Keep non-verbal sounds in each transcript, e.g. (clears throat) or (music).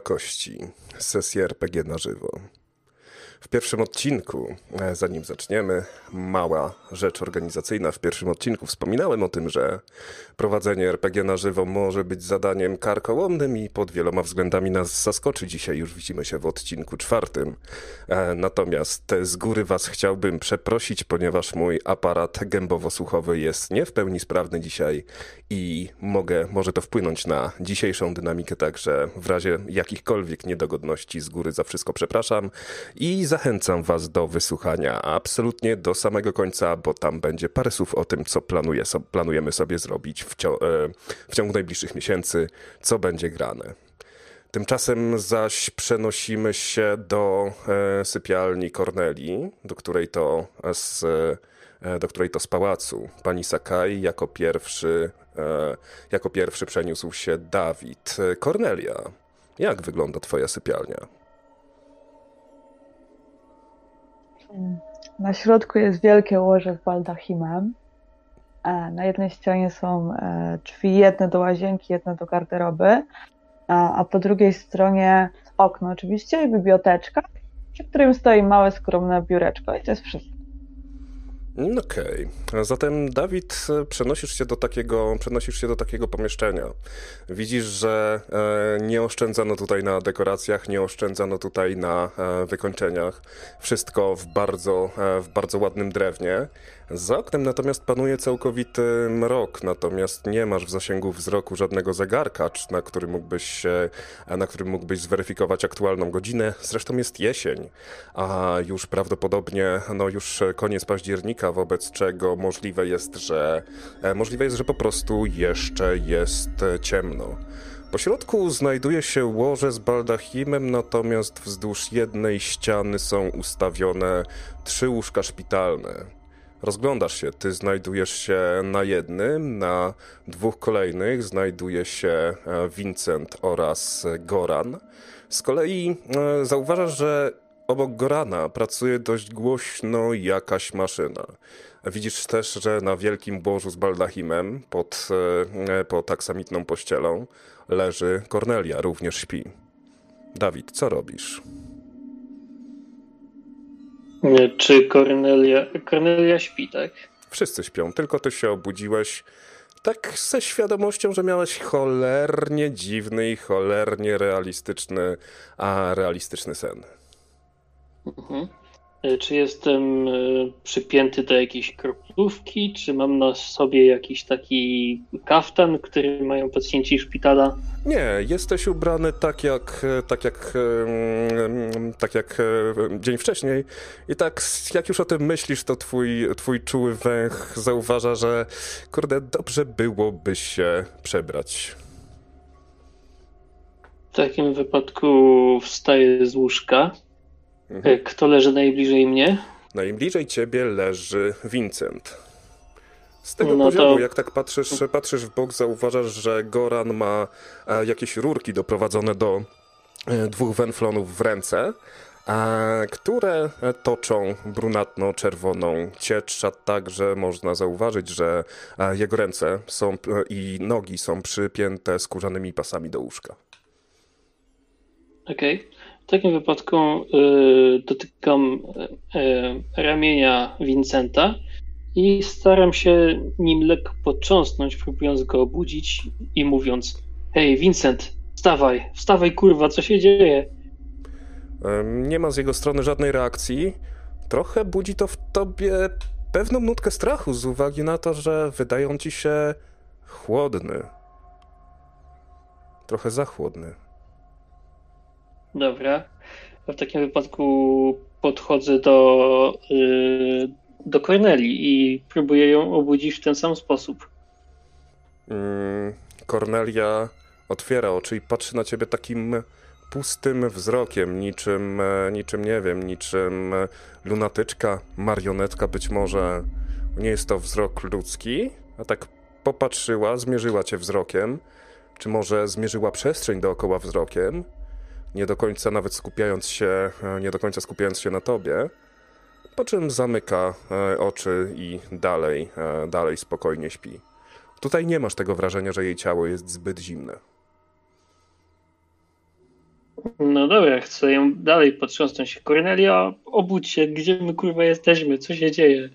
Kula Kości, sesja RPG na żywo. W pierwszym odcinku, e, zanim zaczniemy, mała rzecz organizacyjna. W pierwszym odcinku wspominałem o tym, że prowadzenie RPG na żywo może być zadaniem karkołomnym i pod wieloma względami nas zaskoczy. Dzisiaj już widzimy się w odcinku czwartym. E, natomiast z góry Was chciałbym przeprosić, ponieważ mój aparat gębowo-słuchowy jest nie w pełni sprawny dzisiaj i mogę, może to wpłynąć na dzisiejszą dynamikę, także w razie jakichkolwiek niedogodności z góry za wszystko przepraszam i zachęcam Was do wysłuchania absolutnie do samego końca, bo tam będzie parę słów o tym, co so, planujemy sobie zrobić w, cio- e, w ciągu najbliższych miesięcy, co będzie grane. Tymczasem zaś przenosimy się do e, sypialni Corneli, do której to z, e, do której to z pałacu pani Sakai jako pierwszy, jako pierwszy przeniósł się Dawid. Cornelia, jak wygląda twoja sypialnia? Na środku jest wielkie łoże z baldachimem. Na jednej ścianie są e, drzwi, jedne do łazienki, jedne do garderoby, a po drugiej stronie okno oczywiście i biblioteczka, przy którym stoi małe, skromne biureczko i to jest wszystko. Okej. Okay. Zatem Dawid, przenosisz się do takiego, przenosisz się do takiego pomieszczenia. Widzisz, że e, nie oszczędzano tutaj na dekoracjach, nie oszczędzano tutaj na e, wykończeniach. Wszystko w bardzo, e, w bardzo ładnym drewnie. Za oknem natomiast panuje całkowity mrok, natomiast nie masz w zasięgu wzroku żadnego zegarka, na którym mógłbyś, na którym mógłbyś zweryfikować aktualną godzinę. Zresztą jest jesień, a już prawdopodobnie no już koniec października, wobec czego możliwe jest, że e, możliwe jest, że po prostu jeszcze jest ciemno. Po środku znajduje się łoże z baldachimem, natomiast wzdłuż jednej ściany są ustawione trzy łóżka szpitalne. Rozglądasz się, ty znajdujesz się na jednym, na dwóch kolejnych znajduje się e, Vincent oraz Goran. Z kolei e, zauważasz, że obok Gorana pracuje dość głośno jakaś maszyna. Widzisz też, że na wielkim bożu z baldachimem pod, e, pod aksamitną pościelą leży Cornelia, również śpi. Dawid, co robisz? Czy Kornelia, Kornelia śpi, tak? Wszyscy śpią, tylko ty się obudziłeś tak ze świadomością, że miałeś cholernie dziwny i cholernie realistyczny, a realistyczny sen. Mhm. E, czy jestem e, przypięty do jakiejś kroplówki, czy mam na sobie jakiś taki kaftan, który mają pacjenci szpitala? Nie, jesteś ubrany tak jak, tak jak, tak jak e, dzień wcześniej i tak jak już o tym myślisz, to twój, twój czuły węch zauważa, że kurde, dobrze byłoby się przebrać. W takim wypadku wstaję z łóżka Mhm. E, kto leży najbliżej mnie? Najbliżej ciebie leży Vincent. Z tego no poziomu, to... jak tak patrzysz, patrzysz w bok, zauważasz, że Goran ma e, jakieś rurki doprowadzone do e, dwóch wenflonów w ręce, które toczą brunatno-czerwoną ciecz, a także można zauważyć, że jego ręce są i nogi są przypięte skórzanymi pasami do łóżka. Okej. Okay. W takim wypadku y, dotykam y, ramienia Vincenta i staram się nim lekko potrząsnąć, próbując go obudzić i mówiąc: Hej, Vincent, wstawaj, wstawaj, kurwa, co się dzieje? Nie ma z jego strony żadnej reakcji. Trochę budzi to w tobie pewną nutkę strachu z uwagi na to, że wydają ci się chłodny. Trochę za chłodny. Dobra. W takim wypadku podchodzę do, yy, do Corneli i próbuję ją obudzić w ten sam sposób. Mm, Cornelia otwiera oczy i patrzy na ciebie takim pustym wzrokiem, niczym, e, niczym nie wiem, niczym lunatyczka, marionetka być może. Nie jest to wzrok ludzki, a tak popatrzyła, zmierzyła cię wzrokiem, czy może zmierzyła przestrzeń dookoła wzrokiem nie do końca nawet skupiając się, e, nie do końca skupiając się na tobie, po czym zamyka e, oczy i dalej, e, dalej spokojnie śpi. Tutaj nie masz tego wrażenia, że jej ciało jest zbyt zimne. No dobra, chcę ją dalej potrząsnąć. Kornelia, obudź się, gdzie my kurwa jesteśmy, co się dzieje?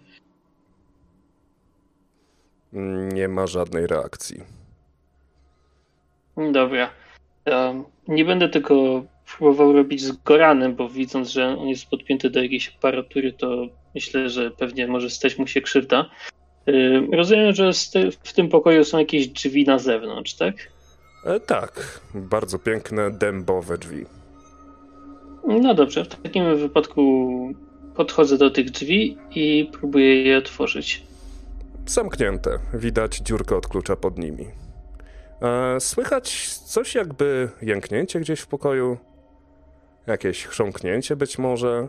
Nie ma żadnej reakcji. Dobra. Nie będę tego próbował robić z Goranem, bo widząc, że on jest podpięty do jakiejś aparatury, to myślę, że pewnie może stać mu się krzywda. Rozumiem, że w tym pokoju są jakieś drzwi na zewnątrz, tak? E, tak, bardzo piękne, dębowe drzwi. No dobrze, w takim wypadku podchodzę do tych drzwi i próbuję je otworzyć. Zamknięte, widać dziurkę od klucza pod nimi. E, słychać coś jakby jęknięcie gdzieś w pokoju, jakieś chrząknięcie być może.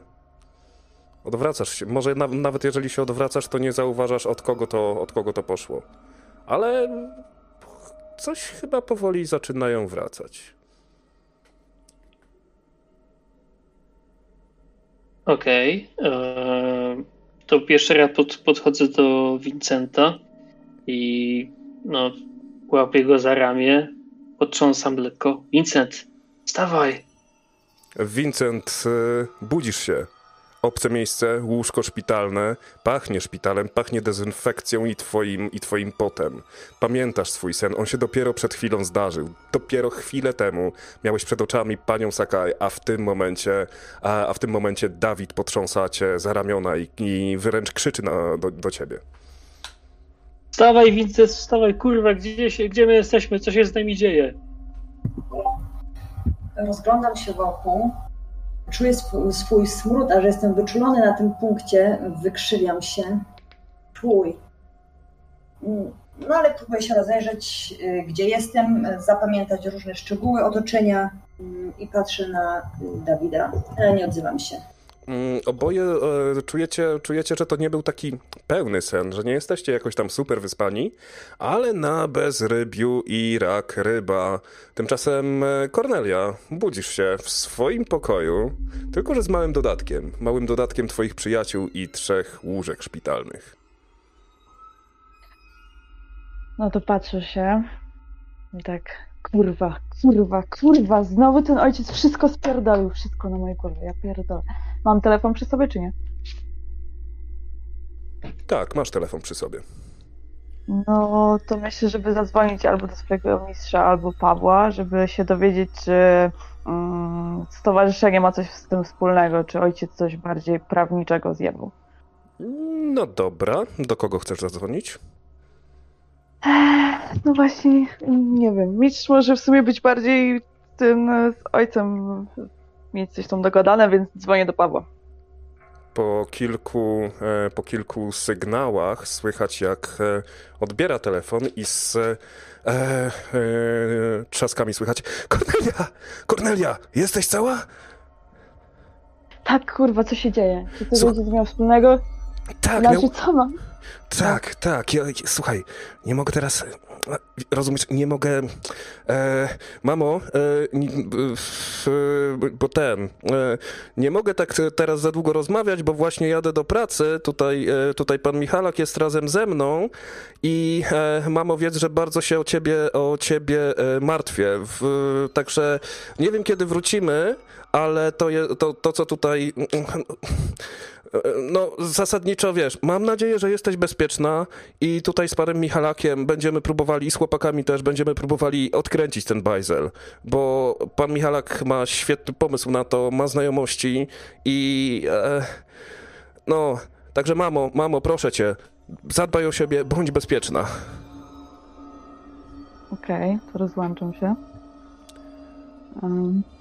Odwracasz się, może na, nawet jeżeli się odwracasz, to nie zauważasz od kogo to, od kogo to poszło. Ale coś chyba powoli zaczynają wracać. Okej. Okay. E, to pierwszy raz pod, podchodzę do Vincenta i no, łapię go za ramię, potrząsam lekko. Vincent, wstawaj! Vincent, e, budzisz się. Obce miejsce, łóżko szpitalne, pachnie szpitalem, pachnie dezynfekcją i twoim, i twoim potem. Pamiętasz swój sen, on się dopiero przed chwilą zdarzył. Dopiero chwilę temu miałeś przed oczami panią Sakai, a w tym momencie, a, a w tym momencie Dawid potrząsa cię za ramiona i, i wręcz krzyczy na, do, do ciebie. Wstawaj, Vincent, wstawaj, kurwa, gdzie, się, gdzie my jesteśmy, co się z nami dzieje? Rozglądam się wokół, czuję swój, swój smród, a że jestem wyczulony na tym punkcie, wykrzywiam się. Czuj. No ale próbuję się rozejrzeć, y, gdzie jestem, zapamiętać różne szczegóły otoczenia mm, i patrzę na y, Dawida, ale nie odzywam się. Mm, oboje e, czujecie, czujecie, że to nie był taki pełny sen, że nie jesteście jakoś tam super wyspani, ale na bezrybiu i rak ryba. Tymczasem Kornelia, e, budzisz się w swoim pokoju, tylko że z małym dodatkiem. Małym dodatkiem twoich przyjaciół i trzech łóżek szpitalnych. No to patrzę się. I tak Kurwa, kurwa, kurwa, znowu ten ojciec wszystko spierdolił, wszystko na mojej głowie, ja pierdolę. Mam telefon przy sobie, czy nie? Tak, masz telefon przy sobie. No, to myślę, żeby zadzwonić albo do swojego mistrza, albo Pawła, żeby się dowiedzieć, czy mm, stowarzyszenie ma coś z tym wspólnego, czy ojciec coś bardziej prawniczego zjebał. No dobra, do kogo chcesz zadzwonić? No właśnie, nie wiem. Mistrz może w sumie być bardziej tym e, z ojcem mieć coś tam dogadane, więc dzwonię do Pawła. Po kilku, e, po kilku sygnałach słychać, jak e, odbiera telefon i z e, e, trzaskami słychać Kornelia! Kornelia! Jesteś cała? Tak, kurwa, co się dzieje? Czy to Słuch... miał wspólnego? Tak, znaczy, miał... co mam? Tak, tak. Ja, słuchaj, nie mogę teraz. Rozumiesz, nie mogę. E, mamo, e, bo ten. E, nie mogę tak teraz za długo rozmawiać, bo właśnie jadę do pracy. Tutaj, e, tutaj pan Michalak jest razem ze mną i e, mamo, wiedz, że bardzo się o ciebie, o ciebie e, martwię. W, także nie wiem, kiedy wrócimy, ale to, je, to, to co tutaj no, zasadniczo wiesz, mam nadzieję, że jesteś bezpieczna i tutaj z panem Michalakiem będziemy próbowali, i z chłopakami też będziemy próbowali odkręcić ten bajzel, bo pan Michalak ma świetny pomysł na to, ma znajomości i e, no, także mamo, mamo, proszę cię, zadbaj o siebie, bądź bezpieczna. Okej, okay, to rozłączam się. Um.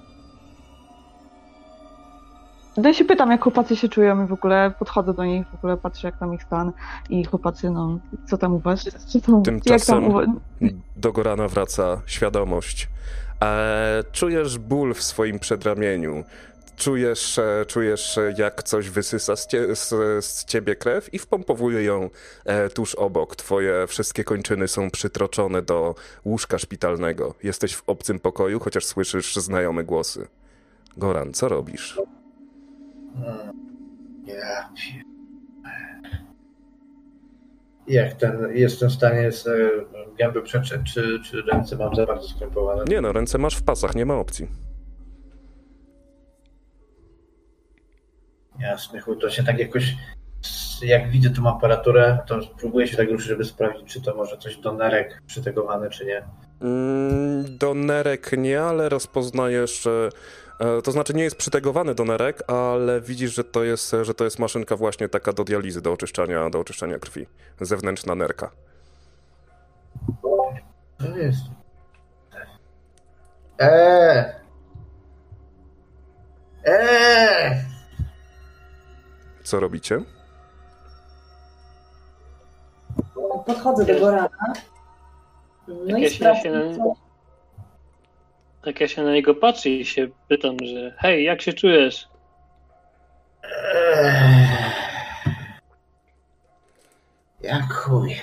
No i się pytam, jak chłopacy się czują i w ogóle podchodzę do nich, w ogóle patrzę, jak tam ich stan i chłopacy, no, co tam u was? Czy tam, Tymczasem jak tam u... do Gorana wraca świadomość. E, czujesz ból w swoim przedramieniu. Czujesz, e, czujesz, jak coś wysysa z, cie, z, z ciebie krew i wpompowuje ją e, tuż obok. Twoje wszystkie kończyny są przytroczone do łóżka szpitalnego. Jesteś w obcym pokoju, chociaż słyszysz znajome głosy. Goran, co robisz? Hmm. Jak ten, jestem w stanie z gęby przeczytać, czy, czy ręce mam za bardzo skrępowane? Nie no, ręce masz w pasach, nie ma opcji. Jasne, chuj, to się tak jakoś, jak widzę tą aparaturę, to próbuję się tak ruszyć, żeby sprawdzić, czy to może coś do nerek przytegowane, czy nie. Mm, do nerek nie, ale rozpoznajesz... Że to znaczy nie jest przytegowany do nerek, ale widzisz, że to jest, że to jest maszynka właśnie taka do dializy, do oczyszczania, do oczyszczania krwi. Zewnętrzna nerka. To jest. Eee! Eee! Co robicie? Podchodzę do Gorana. No Jak i sprawdzam, co... Tak ja się na niego patrzę i się pytam, że hej, jak się czujesz? Eee. Jak chuj.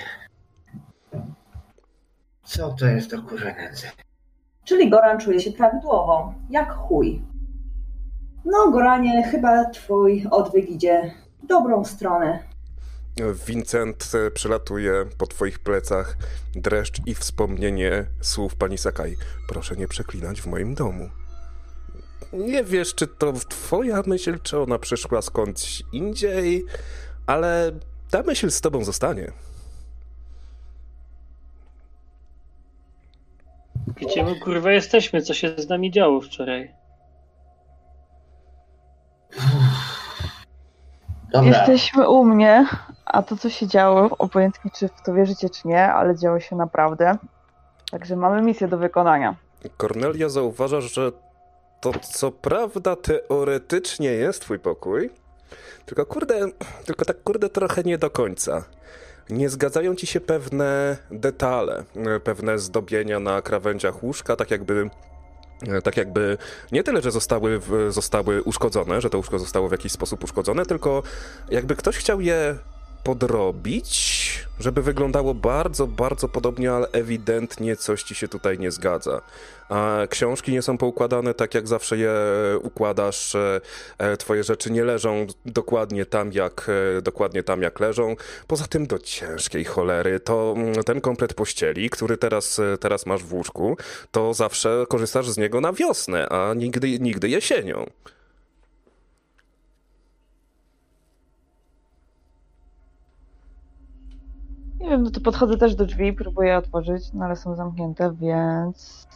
Co to jest do kurwa nędzy? Czyli Goran czuje się prawidłowo, jak chuj. No, Goranie, chyba twój odwyk idzie w dobrą stronę. Vincent e, przelatuje po twoich plecach dreszcz i wspomnienie słów pani Sakai. Proszę nie przeklinać w moim domu. Nie wiesz, czy to twoja myśl, czy ona przyszła skądś indziej, ale ta myśl z tobą zostanie. Gdzie my kurwa jesteśmy? Co się z nami działo wczoraj? Dobra, Jesteśmy u mnie, a to co się działo, obojętnie czy w to wierzycie czy nie, ale działo się naprawdę. Także mamy misję do wykonania. Kornelia zauważa, że to co prawda teoretycznie jest twój pokój, tylko kurde, tylko tak kurde trochę nie do końca. Nie zgadzają ci się pewne detale, pewne zdobienia na krawędziach łóżka, tak jakby tak jakby nie tyle, że zostały, zostały uszkodzone, że to łóżko zostało w jakiś sposób uszkodzone, tylko jakby ktoś chciał je podrobić, żeby wyglądało bardzo, bardzo podobnie, ale ewidentnie coś ci się tutaj nie zgadza. A książki nie są poukładane tak, jak zawsze je układasz. e, e, Twoje rzeczy nie leżą dokładnie tam, jak, e, dokładnie tam, jak leżą. Poza tym do ciężkiej cholery, to mm, ten komplet pościeli, który teraz, e, teraz masz w łóżku, to zawsze korzystasz z niego na wiosnę, a nigdy, nigdy jesienią. Nie wiem, no to podchodzę też do drzwi, próbuję otworzyć, no ale są zamknięte, więc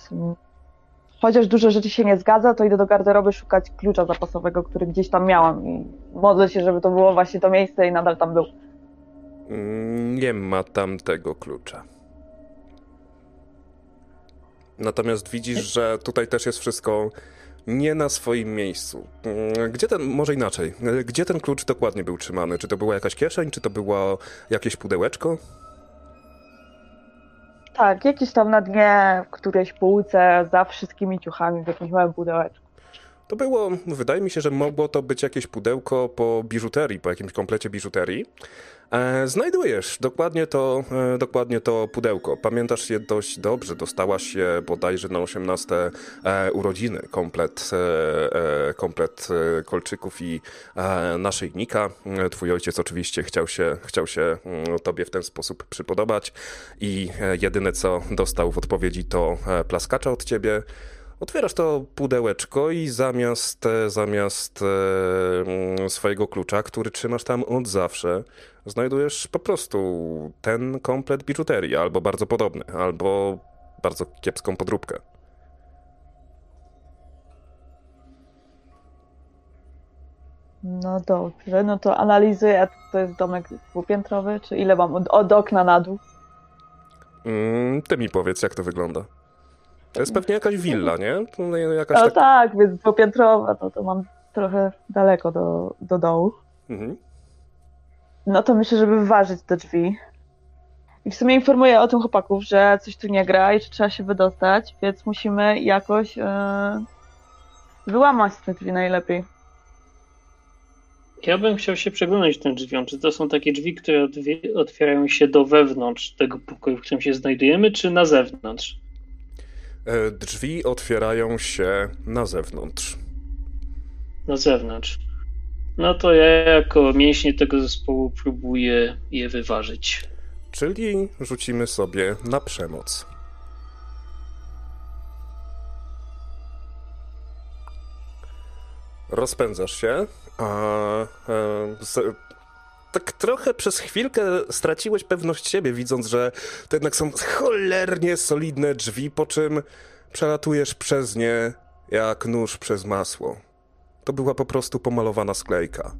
chociaż dużo rzeczy się nie zgadza, to idę do garderoby szukać klucza zapasowego, który gdzieś tam miałam i modlę się, żeby to było właśnie to miejsce i nadal tam był. Mm, Nie ma tamtego klucza. Natomiast widzisz, że tutaj też jest wszystko nie na swoim miejscu. Mm, Gdzie ten, może inaczej, e, gdzie ten klucz dokładnie był trzymany? Czy to była jakaś kieszeń, czy to było jakieś pudełeczko? Tak, jakieś tam na dnie, w którejś półce, za wszystkimi ciuchami, w jakimś małym pudełeczku. To było, wydaje mi się, że mogło to być jakieś pudełko po biżuterii, po jakimś komplecie biżuterii. E, znajdujesz dokładnie to, e, dokładnie to pudełko. Pamiętasz je dość dobrze. Dostałaś je bodajże na 18 e, urodziny. Komplet, komplet kolczyków i naszyjnika. Twój ojciec oczywiście chciał się, chciał się mm, tobie w ten sposób przypodobać i jedyne co dostał w odpowiedzi to plaskacza od ciebie. Otwierasz to pudełeczko i zamiast, zamiast mm, swojego klucza, który trzymasz tam od zawsze, znajdujesz po prostu ten komplet biżuterii, albo bardzo podobny, albo bardzo kiepską podróbkę. No dobrze, no to analizuję, a to jest domek dwupiętrowy, czy ile mam od, od okna na dół? Mm, ty mi powiedz, jak to wygląda. To jest pewnie jakaś willa, nie? To Jakaś No tak... tak, więc dwupiętrowa, no to mam trochę daleko do, do dołu. Mhm. No to myślę, żeby wyważyć te drzwi. I w sumie informuję o tym chłopaków, że coś tu nie gra i że trzeba się wydostać, więc musimy jakoś e, wyłamać te drzwi najlepiej. Ja bym chciał się przeglądać tym drzwiom. Czy to są takie drzwi, które otwierają się do wewnątrz tego pokoju, w którym się znajdujemy, czy na zewnątrz? E, Drzwi otwierają się na zewnątrz. Na zewnątrz. No to ja jako mięśnie tego zespołu próbuję je wyważyć. Czyli rzucimy sobie na przemoc. rozpędzasz się, a e, z, tak trochę przez chwilkę straciłeś pewność siebie, widząc, że to jednak są cholernie solidne drzwi, po czym przelatujesz przez nie jak nóż przez masło. To była po prostu pomalowana sklejka.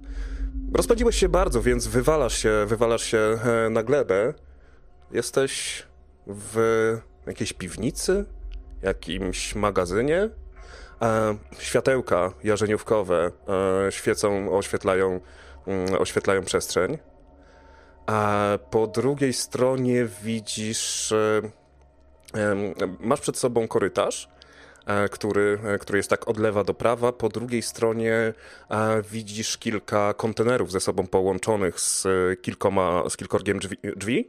Rozpędziłeś się bardzo, więc wywalasz się, wywalasz się e, na glebę. Jesteś w jakiejś piwnicy, jakimś magazynie. E, światełka jarzeniówkowe e, świecą, oświetlają, mm, oświetlają przestrzeń. A po drugiej stronie widzisz, masz przed sobą korytarz, który, e, który jest tak od lewa do prawa. Po drugiej stronie e, widzisz kilka kontenerów ze sobą połączonych z, kilkoma, z kilkorgiem drzwi, drzwi.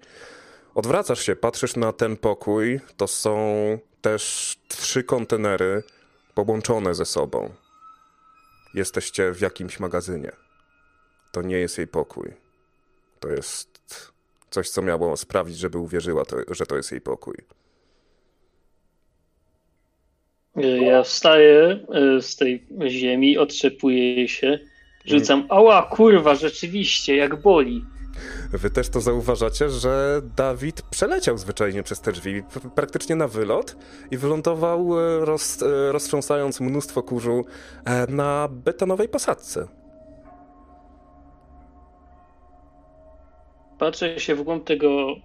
Odwracasz się, patrzysz na ten pokój. To są też trzy kontenery połączone ze sobą. Jesteście w jakimś magazynie. To nie jest jej pokój. To jest coś, co miało sprawić, żeby uwierzyła, to, że to jest jej pokój. Ja wstaję e, z tej ziemi, otrzepuję się, rzucam, ała kurwa, rzeczywiście, jak boli. Wy też to zauważacie, że Dawid przeleciał zwyczajnie przez te drzwi, praktycznie na wylot i wylądował e, roz, e, roztrząsając mnóstwo kurzu na betonowej posadce. Patrzę się w głąb tego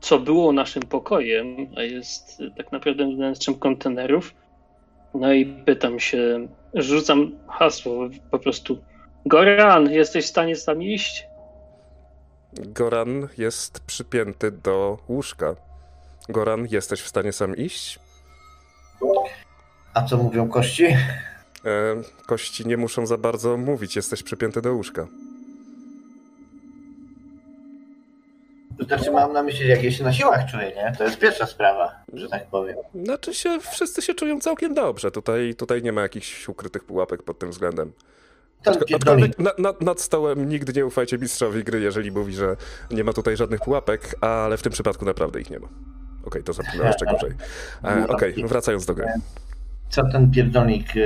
co było naszym pokojem, a jest tak naprawdę wnętrzem kontenerów. No i pytam się, rzucam hasło po prostu. Goran, jesteś w stanie sam iść? Goran jest przypięty do łóżka. Goran, jesteś w stanie sam iść? A co mówią kości? E, kości nie muszą za bardzo mówić, jesteś przypięty do łóżka. Znaczy mam na myśli, jak ja się na siłach czuję, nie? To jest pierwsza sprawa, że tak powiem. Znaczy się, wszyscy się czują całkiem dobrze. Tutaj, tutaj nie ma jakichś ukrytych pułapek pod tym względem. Aczkolwiek na, na, nad stołem nigdy nie ufajcie mistrzowi gry, jeżeli mówi, że nie ma tutaj żadnych pułapek, ale w tym przypadku naprawdę ich nie ma. Okej, okay, to zapomnę jeszcze (laughs) gorzej. E, Okej, okay, wracając do gry co ten pierdolnik e,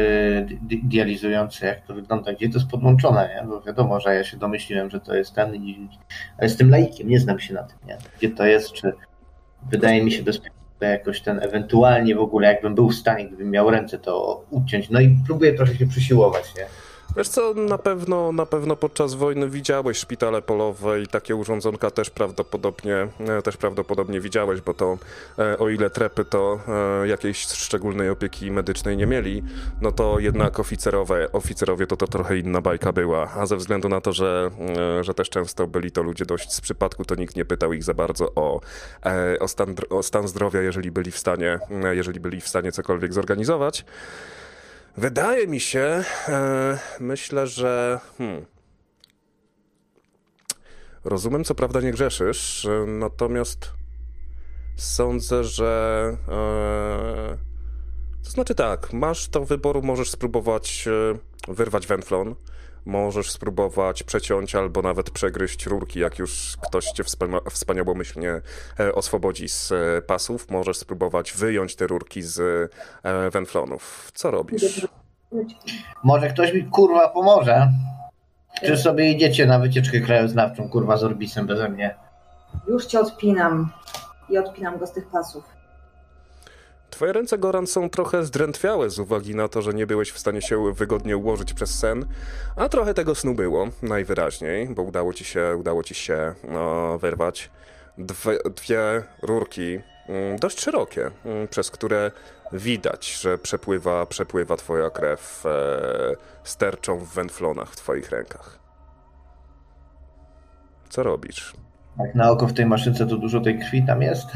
dializujący, jak to wygląda, gdzie to jest podłączone, nie? Bo wiadomo, że ja się domyśliłem, że to jest ten, ale jestem laikiem, nie znam się na tym, nie? Gdzie to jest, czy wydaje mi się bezpieczne jakoś ten, ewentualnie w ogóle, jakbym był w stanie, gdybym miał ręce, to uciąć, no i próbuję trochę się przysiłować, nie? Wiesz co, na pewno, na pewno podczas wojny widziałeś szpitale polowe i takie urządzonka też prawdopodobnie, e, też prawdopodobnie widziałeś, bo to e, o ile trepy to e, jakiejś szczególnej opieki medycznej nie mieli, no to jednak oficerowe, oficerowie to to trochę inna bajka była, a ze względu na to, że, że też często byli to ludzie dość z przypadku, to nikt nie pytał ich za bardzo o, o, stan, o stan zdrowia, jeżeli byli w stanie, jeżeli byli w stanie cokolwiek zorganizować. Wydaje mi się, e, myślę, że. Hmm, rozumiem, co prawda nie grzeszysz, natomiast sądzę, że. E, to znaczy tak, masz do wyboru, możesz spróbować e, wyrwać węflon możesz spróbować przeciąć albo nawet przegryźć rurki, jak już ktoś cię wspaniałomyślnie e, oswobodzi z e, pasów. Możesz spróbować wyjąć te rurki z e, węflonów. Co robisz? Może ktoś mi kurwa pomoże? Czy sobie idziecie na wycieczkę krajoznawczą, kurwa, z Orbisem beze mnie? Już cię odpinam i odpinam go z tych pasów. Twoje ręce, Goran, są trochę zdrętwiałe z uwagi na to, że nie byłeś w stanie się wygodnie ułożyć przez sen, a trochę tego snu było, najwyraźniej, bo udało ci się, udało ci się no, wyrwać dwie, dwie rurki, mm, dość szerokie, mm, przez które widać, że przepływa, przepływa twoja krew e, sterczą w węflonach w twoich rękach. Co robisz? Jak na oko w tej maszynce to dużo tej krwi tam jest?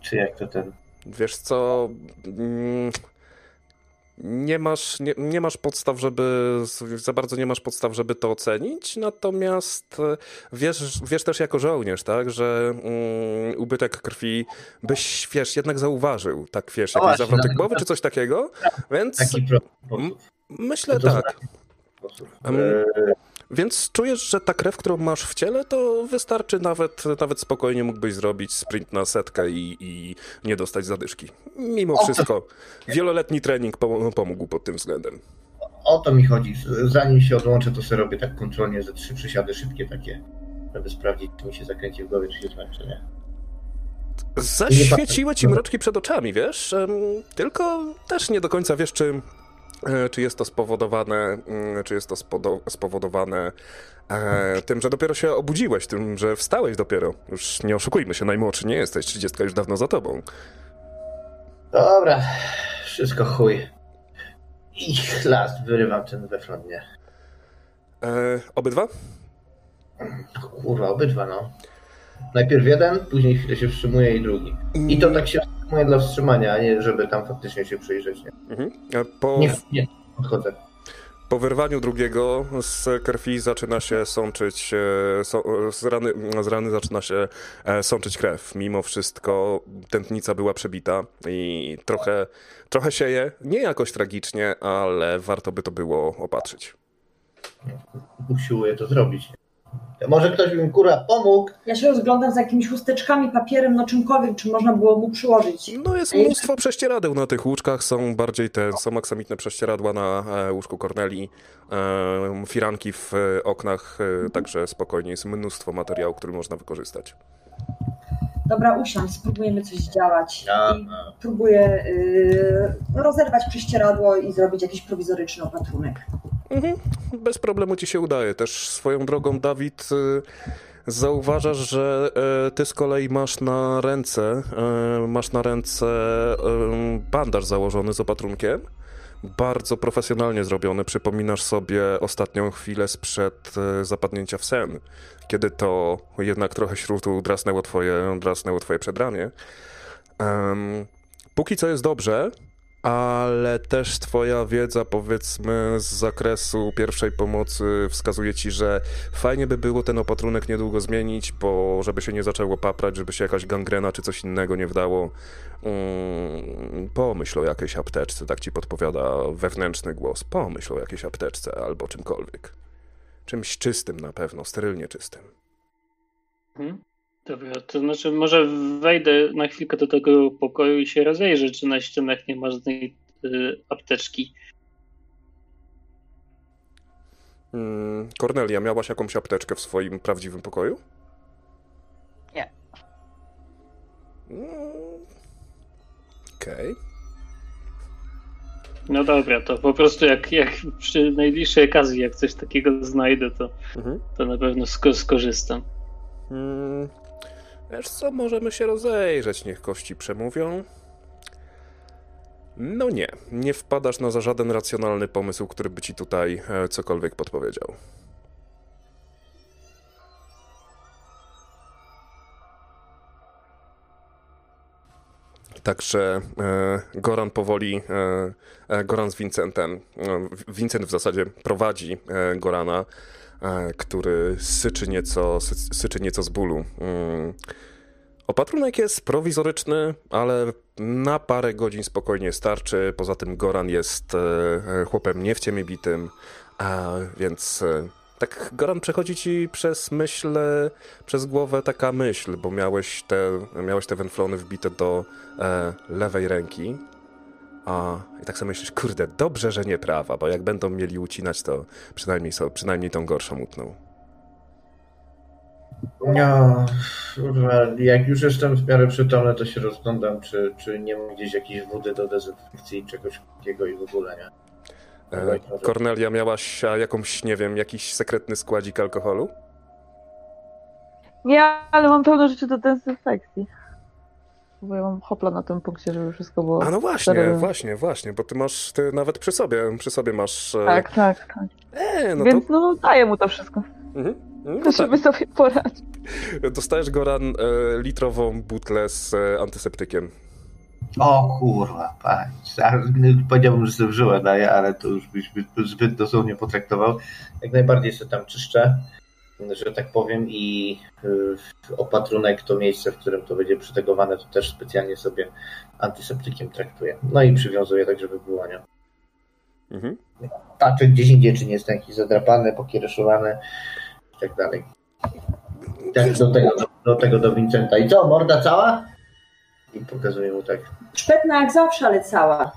Czy jak to ten... Wiesz co, mm, nie masz, nie, nie, masz podstaw, żeby za bardzo nie masz podstaw, żeby to ocenić, natomiast e, wiesz, wiesz też jako żołnierz, tak, że um, ubytek krwi byś, wiesz, jednak zauważył, tak, wiesz, jakieś zawroty no, głowy czy coś takiego, więc taki myślę no tak. Więc czujesz, że ta krew, którą masz w ciele, to wystarczy nawet, nawet spokojnie mógłbyś zrobić sprint na setkę i, i nie dostać zadyszki. Mimo wszystko, wieloletni trening pomógł pod tym względem. o to mi chodzi. Zanim się odłączę, to sobie robię tak kontrolnie ze trzy przysiady szybkie takie, żeby sprawdzić, czy mi się zakręci w głowie, czy się zmęczę, nie? Zaświeciły ci mroczki przed oczami, wiesz? Tylko też nie do końca wiesz, czy, czy jest to spowodowane, mm, czy jest to spowodowane e, tym, że dopiero się obudziłeś, tym, że wstałeś dopiero. Już nie oszukujmy się, najmłodszy nie jesteś, 30 już dawno za tobą. Dobra, wszystko chuj. I chlast, wyrywam ten weflon, nie? E, obydwa? Kurwa, obydwa, no. Najpierw jeden, później chwilę się wstrzymuje i drugi. I to tak się wstrzymuje dla wstrzymania, a nie żeby tam faktycznie się przyjrzeć, nie? Mhm. E, Po, Nie, nie, odchodzę. po wyrwaniu drugiego z krwi zaczyna się sączyć, e, so, z, rany, z rany zaczyna się e, sączyć krew. Mimo wszystko tętnica była przebita i trochę, trochę sieje, nie jakoś tragicznie, ale warto by to było opatrzyć. Usiłuję to zrobić. Może ktoś by mi kurwa pomógł? Ja się rozglądam za jakimiś chusteczkami, papierem, no czymkolwiek, czy można było mu przyłożyć. No jest mnóstwo prześcieradeł na tych łóżkach, są bardziej te, są aksamitne prześcieradła na e, łóżku Corneli, e, firanki w e, oknach, także spokojnie jest mnóstwo materiału, który można wykorzystać. Dobra, usiądź, spróbujemy coś działać. A, I próbuję y, rozerwać prześcieradło i zrobić jakiś prowizoryczny opatrunek. Mhm. Bez problemu ci się udaje. Też swoją drogą, Dawid, y, zauważasz, że e, ty z kolei masz na ręce, e, masz na ręce e, bandaż założony z opatrunkiem. Bardzo profesjonalnie zrobiony. Przypominasz sobie ostatnią chwilę sprzed e, zapadnięcia w sen, kiedy to jednak trochę śrutu drasnęło twoje, drasnęło twoje przedramię. Em, póki co jest dobrze, ale też twoja wiedza, powiedzmy, z zakresu pierwszej pomocy wskazuje ci, że fajnie by było ten opatrunek niedługo zmienić, bo żeby się nie zaczęło paprać, żeby się jakaś gangrena czy coś innego nie wdało. Mm, pomyśl o jakiejś apteczce, tak ci podpowiada wewnętrzny głos. Pomyśl o jakiejś apteczce albo czymkolwiek. Czymś czystym na pewno, sterylnie czystym. Mhm. Dobra, to znaczy może wejdę na chwilkę do tego pokoju i się rozejrzę, czy na ścianach nie ma żadnej y, apteczki. Mm, Kornelia, miałaś jakąś apteczkę w swoim prawdziwym pokoju? Nie. Mm, Okej. No dobra, to po prostu jak, jak przy najbliższej okazji, jak coś takiego znajdę, to, Mhm. to na pewno sko- skorzystam. Mm, Wiesz co, możemy się rozejrzeć, niech kości przemówią. No nie, nie wpadasz na za żaden racjonalny pomysł, który by ci tutaj e, cokolwiek podpowiedział. Także e, Goran powoli, e, e, Goran z Vincentem, e, Vincent w zasadzie prowadzi e, Gorana, który syczy nieco, sy, syczy nieco z bólu. Mm. Opatrunek jest prowizoryczny, ale na parę godzin spokojnie starczy. Poza tym Goran jest e, chłopem nie w ciemię bitym, więc e, tak Goran przechodzi ci przez myśl, e, przez głowę taka myśl, bo miałeś te, miałeś te węflony wbite do e, lewej ręki. A i tak sobie myślisz, kurde, dobrze, że nie prawa, bo jak będą mieli ucinać, to przynajmniej, so, przynajmniej tą gorszą utną. No, kurwa, jak już jestem w miarę przytomny, to się rozglądam, czy, czy nie ma gdzieś jakiejś wody do dezynfekcji, czegoś takiego i w ogóle, nie? E, Kornelia, miałaś a, jakąś, nie wiem, jakiś sekretny składzik alkoholu? Nie, ale mam pełno rzeczy do dezynfekcji. Bo ja mam hopla na tym punkcie, żeby wszystko było. A no właśnie, właśnie, właśnie, bo ty masz, ty nawet przy sobie, przy sobie masz... e, Tak, tak, tak. E, no Więc to... no daję mu to wszystko, Mhm. No tak. żeby sobie poradzić. Dostajesz, Goran, e, litrową butlę z e, antyseptykiem. O kurwa, patrz. Powiedziałbym, że daję, ale to już byś zbyt, zbyt dosłownie potraktował. Jak najbardziej sobie tam czyszczę, że tak powiem, i y, opatrunek to miejsce, w którym to będzie przytegowane, to też specjalnie sobie antyseptykiem traktuję. No i przywiązuję tak, żeby było, nie? Mhm. Patrzę gdzieś indziej, czy nie jest jakiś zadrapany, pokiereszowany i tak dalej. Tak, do tego, do, do tego do Vincenta. I co, morda cała? I pokazuję mu tak. Szpetna jak zawsze, ale cała.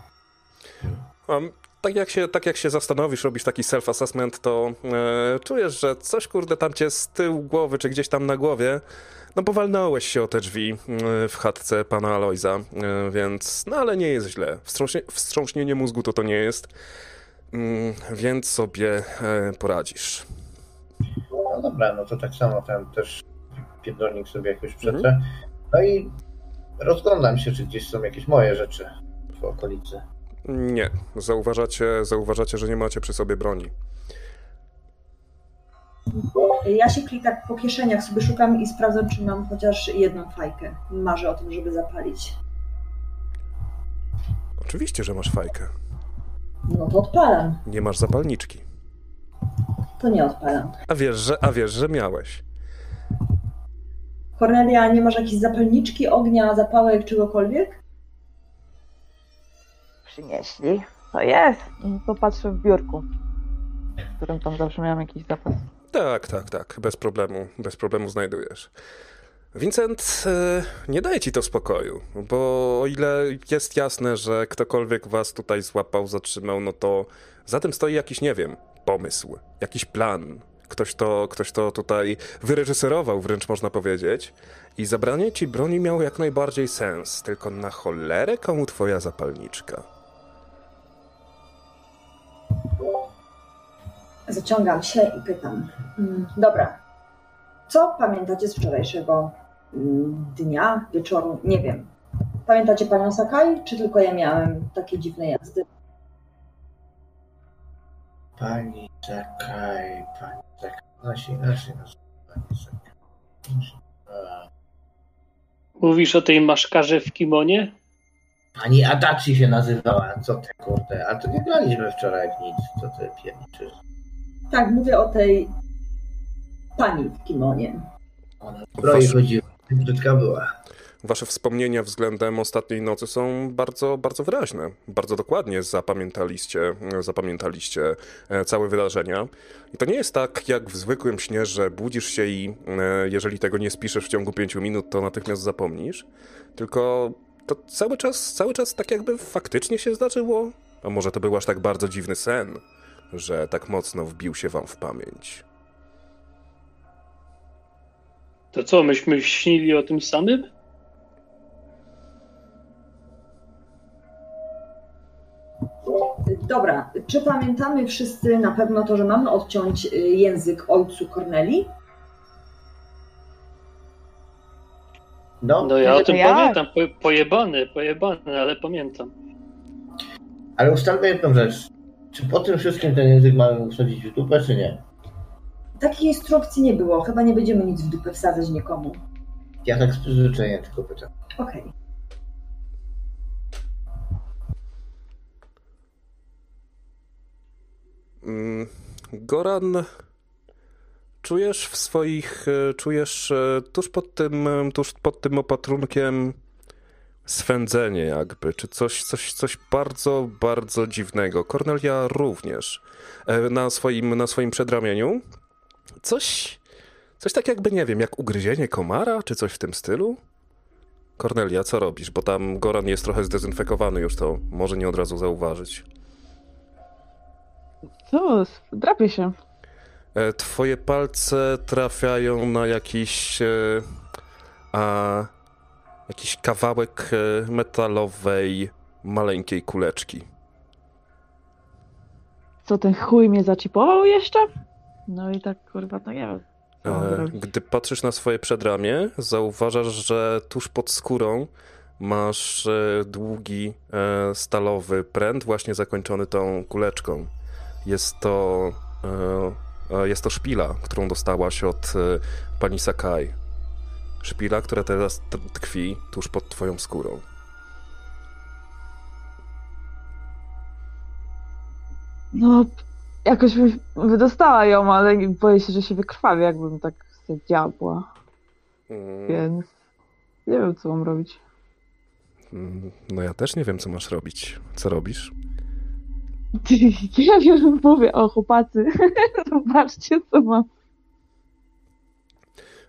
Um, tak jak się, tak jak się zastanowisz, robisz taki self-assessment, to e, czujesz, że coś kurde tam cię z tyłu głowy, czy gdzieś tam na głowie, no powalnąłeś się o te drzwi e, w chatce pana Alojza, e, więc, no ale nie jest źle. Wstrząśnie, wstrząśnienie mózgu to to nie jest, mm, więc sobie e, poradzisz. No dobra, no to tak samo ten też pierdolnik sobie jakoś przetrę. No i rozglądam się, czy gdzieś są jakieś moje rzeczy w okolicy. Nie, zauważacie, zauważacie, że nie macie przy sobie broni. Ja się klikam po kieszeniach, sobie szukam i sprawdzam, czy mam chociaż jedną fajkę. Marzę o tym, żeby zapalić. Oczywiście, że masz fajkę. No to odpalam. Nie masz zapalniczki. To nie odpalam. A wiesz, że, a wiesz, że miałeś. Kornelia, nie masz jakiejś zapalniczki, ognia, zapałek, czegokolwiek? Przynieśli. To jest. To patrzę w biurku, w którym tam zawsze miałam jakiś zapas. Tak, tak, tak. Bez problemu. Bez problemu znajdujesz. Vincent, e, nie daje ci to spokoju, bo o ile jest jasne, że ktokolwiek was tutaj złapał, zatrzymał, no to za tym stoi jakiś, nie wiem, pomysł, jakiś plan. Ktoś to, ktoś to tutaj wyreżyserował, wręcz można powiedzieć. I zabranie ci broni miało jak najbardziej sens. Tylko na cholerę komu twoja zapalniczka? Zaciągam się i pytam. "Mm, Dobra, co pamiętacie z wczorajszego mm, dnia, wieczoru? Nie wiem. Pamiętacie panią Sakai, czy tylko ja miałem takie dziwne jazdy? Pani Zakaj, pani. Ona się inaczej nazywa. Pani Zakaj. A, Mówisz o tej maszkarze w kimonie? Pani Adachi się nazywała. Co ty kurde? A to nie graliśmy wczoraj w nic. Co ty pierniczysz? Tak, mówię o tej pani w kimonie. Ona zbroi Wasz- chodziła. Brzydka była. Wasze wspomnienia względem ostatniej nocy są bardzo, bardzo wyraźne. Bardzo dokładnie zapamiętaliście, zapamiętaliście e, całe wydarzenia. I to nie jest tak, jak w zwykłym śnie, że budzisz się i e, jeżeli tego nie spiszesz w ciągu pięciu minut, to natychmiast zapomnisz. Tylko to cały czas, cały czas tak jakby faktycznie się zdarzyło. A może to był aż tak bardzo dziwny sen, że tak mocno wbił się wam w pamięć. To co, myśmy śnili o tym samym? Dobra, czy pamiętamy wszyscy na pewno to, że mamy odciąć y, język ojcu Korneli? No, No ja o to tym jak? pamiętam, po, pojebany, pojebany, ale pamiętam. ale ustalmy jedną rzecz. Czy po tym wszystkim ten język mamy wsadzić w dupę, czy nie? Takiej instrukcji nie było. Chyba nie będziemy nic w dupę wsadzać nikomu. Ja tak z przyzwyczajenia tylko pytam. Okej. Mm, Goran, czujesz w swoich, e, czujesz e, tuż pod tym, e, tuż pod tym opatrunkiem swędzenie jakby, czy coś, coś, coś bardzo, bardzo dziwnego. Kornelia również E, na swoim, na swoim przedramieniu. Coś, coś tak jakby, nie wiem, jak ugryzienie komara, czy coś w tym stylu? Kornelia, co robisz? Bo tam Goran jest trochę zdezynfekowany już, to może nie od razu zauważyć. Co? Drapię się. E, Twoje palce trafiają na jakiś, e, a, jakiś kawałek e, metalowej, maleńkiej kuleczki. Co, ten chuj mnie zaczipował jeszcze? No i tak, kurwa, no nie wiem. E? Gdy patrzysz na swoje przedramię, zauważasz, że tuż pod skórą masz e, długi, stalowy pręt, właśnie zakończony tą kuleczką. Jest to, jest to szpila, którą dostałaś od pani Sakai. Szpila, która teraz tkwi tuż pod twoją skórą. No, jakoś bym wydostała ją, ale boję się, że się wykrwawi, jakbym tak sobie diabła. Mm, Więc nie wiem, co mam robić. mm, No ja też nie wiem, co masz robić. Co robisz? (laughs) Ja wiem, mówię, o chłopacy, (laughs) zobaczcie, co mam.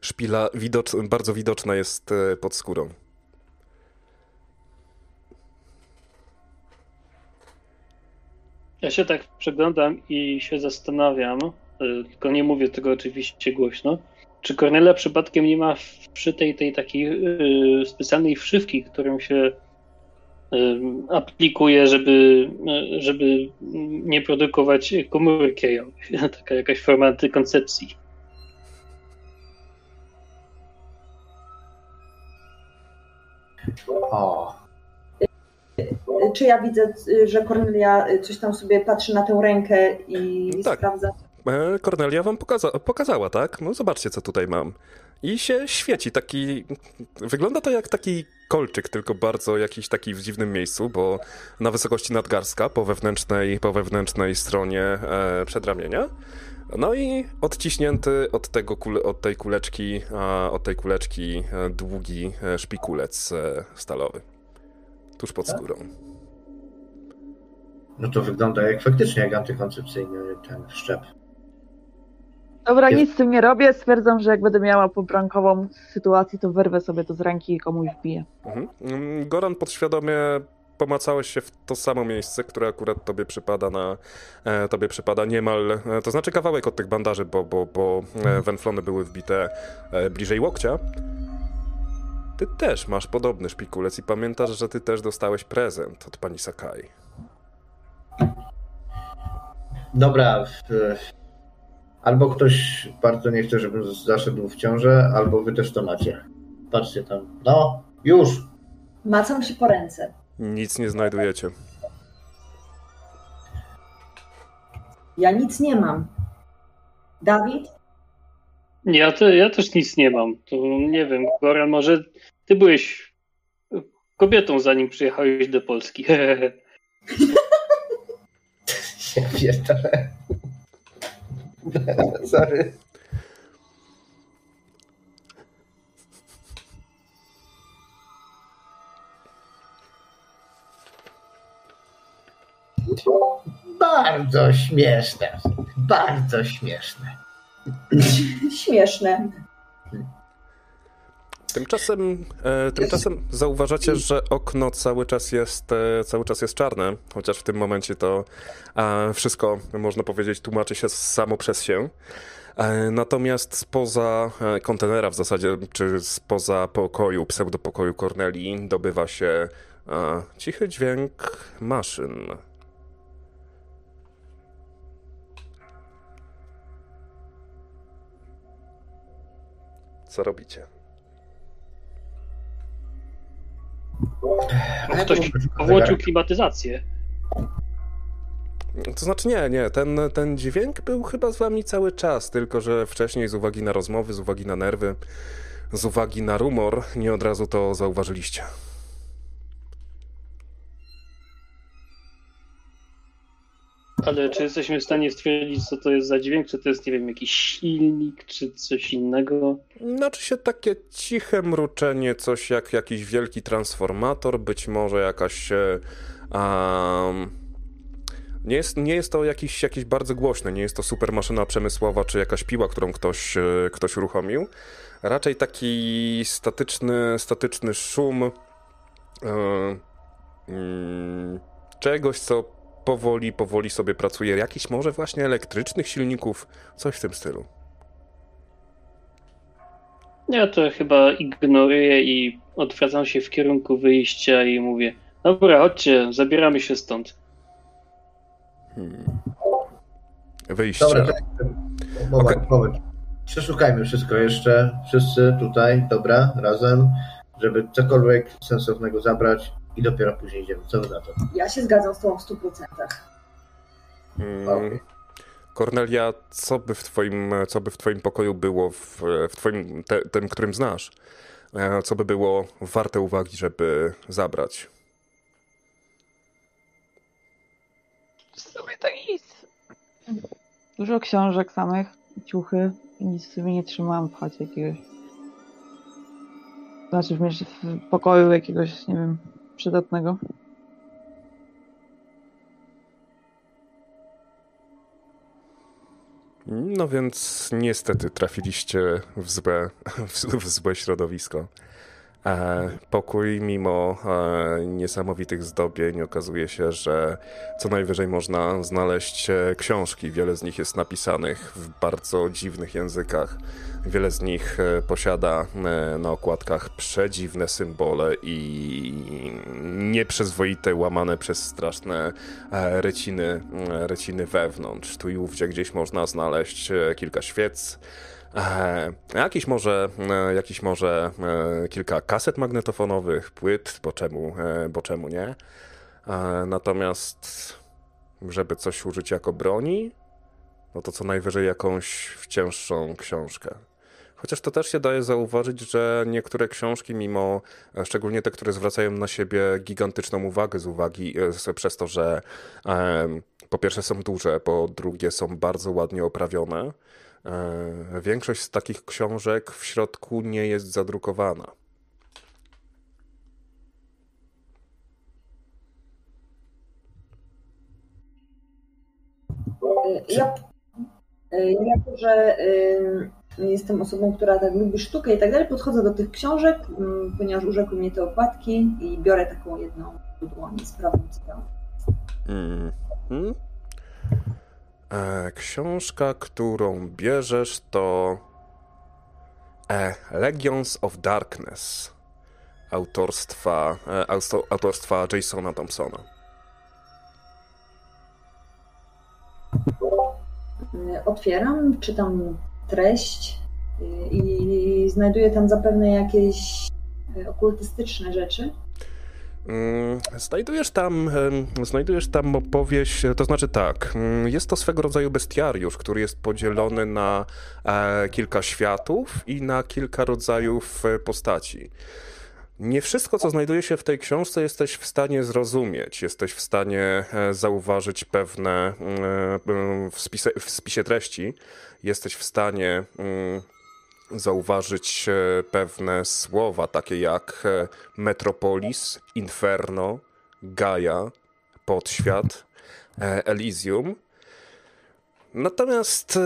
Szpila widocz, bardzo widoczna jest e, pod skórą. Ja się tak przeglądam i się zastanawiam, y, tylko nie mówię tego oczywiście głośno, czy Kornelia przypadkiem nie ma przy tej, tej takiej y, specjalnej wszywki, którą się aplikuje, żeby, żeby nie produkować komórki. (laughs) Taka jakaś forma antykoncepcji. O. Czy ja widzę, że Kornelia coś tam sobie patrzy na tę rękę i tak. sprawdza? Kornelia wam pokaza pokazała, tak? No zobaczcie, co tutaj mam. I się świeci taki. Wygląda to jak taki kolczyk, tylko bardzo jakiś taki w dziwnym miejscu, bo na wysokości nadgarstka po wewnętrznej, po wewnętrznej stronie e, przedramienia. No i odciśnięty od, tego kule, od tej kuleczki, od tej kuleczki e, długi e, szpikulec e, stalowy. Tuż pod tak? skórą. No to wygląda jak faktycznie jak antykoncepcyjny ten szczep. Dobra, nic z tym nie robię. Stwierdzam, że jak będę miała pobrankową sytuację, to wyrwę sobie to z ręki i komuś wbiję. Mhm. Mm, Goran podświadomie pomacałeś się w to samo miejsce, które akurat tobie przypada na e, tobie przypada niemal, e, to znaczy kawałek od tych bandaży, bo, bo, bo e, węflony były wbite e, bliżej łokcia. Ty też masz podobny szpikulec i pamiętasz, że ty też dostałeś prezent od pani Sakai. Dobra, albo ktoś bardzo nie chce, żebym zaszedł w ciążę, albo wy też to macie. Patrzcie tam. No, już! Macam się po ręce. Nic nie znajdujecie. Ja nic nie mam. Dawid? Ja, te, ja też nic nie mam. To nie wiem, Goran, może ty byłeś kobietą, zanim przyjechałeś do Polski. (laughs) Ja pierdolę. Sorry. Bardzo śmieszne. Bardzo śmieszne. Śmieszne. Tymczasem, e, tymczasem zauważacie, że okno cały czas jest, e, cały czas jest czarne, chociaż w tym momencie to e, wszystko, można powiedzieć, tłumaczy się samo przez się. E, natomiast spoza e, kontenera w zasadzie, czy spoza pokoju, pseudopokoju Corneli dobywa się e, cichy dźwięk maszyn. Co robicie? Ktoś włączył klimatyzację. To znaczy nie, nie, ten, ten dźwięk był chyba z wami cały czas, tylko że wcześniej z uwagi na rozmowy, z uwagi na nerwy, z uwagi na rumor, nie od razu to zauważyliście. Ale czy jesteśmy w stanie stwierdzić, co to jest za dźwięk? Czy to jest, nie wiem, jakiś silnik, czy coś innego? Znaczy się takie ciche mruczenie, coś jak jakiś wielki transformator, być może jakaś. Um, nie, jest, nie jest to jakiś, jakiś bardzo głośne, nie jest to super maszyna przemysłowa, czy jakaś piła, którą ktoś, e, ktoś uruchomił. Raczej taki statyczny, statyczny szum. Yy, yy, czegoś, co powoli, powoli sobie pracuje. Jakiś może właśnie elektrycznych silników, coś w tym stylu. Ja to chyba ignoruję i odwracam się w kierunku wyjścia i mówię: Dobra, chodźcie, zabieramy się stąd. Hmm. Wyjście. Dobra, moment, okay. moment. Przeszukajmy wszystko jeszcze. Wszyscy tutaj, dobra, razem, żeby cokolwiek sensownego zabrać i dopiero później idziemy. Co wy na to? Ja się zgadzam z tobą w 100%. Hmm. Kornelia, co by w twoim, co by w twoim pokoju było, w, w twoim, te, tym, którym znasz, e, co by było warte uwagi, żeby zabrać? sobie to nic. Dużo książek samych, ciuchy nic sobie nie trzymałam w chacie jakiegoś. Znaczy w pokoju jakiegoś, nie wiem, przydatnego. No więc niestety trafiliście w złe, w złe środowisko. E, pokój, mimo e, niesamowitych zdobień, okazuje się, że co najwyżej można znaleźć e, książki. Wiele z nich jest napisanych w bardzo dziwnych językach. Wiele z nich posiada na okładkach przedziwne symbole i nieprzyzwoite, łamane przez straszne reciny, reciny wewnątrz. Tu i ówdzie gdzieś można znaleźć kilka świec, jakiś może, e, jakiś może e, kilka kaset magnetofonowych, płyt, bo czemu, bo czemu nie. Natomiast, żeby coś użyć jako broni, no to co najwyżej jakąś cięższą książkę. Chociaż to też się daje zauważyć, że niektóre książki, mimo szczególnie te, które zwracają na siebie gigantyczną uwagę z uwagi przez to, że po pierwsze są duże, po drugie są bardzo ładnie oprawione, E, większość z takich książek w środku nie jest zadrukowana. Ja, e, jako, że jestem osobą, która tak lubi sztukę i tak dalej, podchodzę do tych książek, ponieważ urzekły mnie te okładki i biorę taką jedną dłoń i sprawdzam, co tam Mm. Hmm? E, książka, którą bierzesz, to e, Legions of Darkness autorstwa, e, autorstwa Jasona Thompsona. Otwieram, czytam treść i znajduję tam zapewne jakieś okultystyczne rzeczy. Mm, znajdujesz tam, znajdujesz tam opowieść, to znaczy tak, mm, jest to swego rodzaju bestiariusz, który jest podzielony na e, kilka światów i na kilka rodzajów e, postaci. Nie wszystko, co znajduje się w tej książce, jesteś w stanie zrozumieć. Jesteś w stanie e, zauważyć pewne mm, w, spise, w spisie treści. Jesteś w stanie zauważyć e, pewne słowa, takie jak e, Metropolis, Inferno, Gaia, Podświat, e, Elysium. Natomiast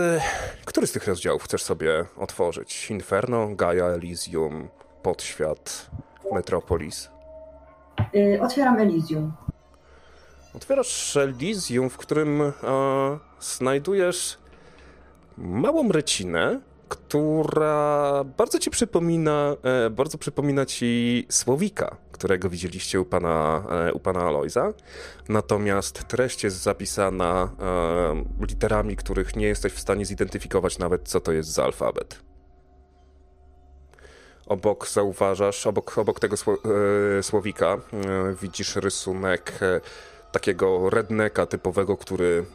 który z tych rozdziałów chcesz sobie otworzyć? Inferno, Gaia, Elysium, Podświat, Metropolis? Otwieram Elysium. Otwierasz Elysium, w którym e, znajdujesz małą recinę, która bardzo ci przypomina, e, bardzo przypomina ci Słowika, którego widzieliście u pana, e, u pana Alojza. Natomiast treść jest zapisana e, literami, których nie jesteś w stanie zidentyfikować nawet, co to jest za alfabet. Obok zauważasz, obok, obok tego słowika widzisz rysunek takiego redneka typowego, który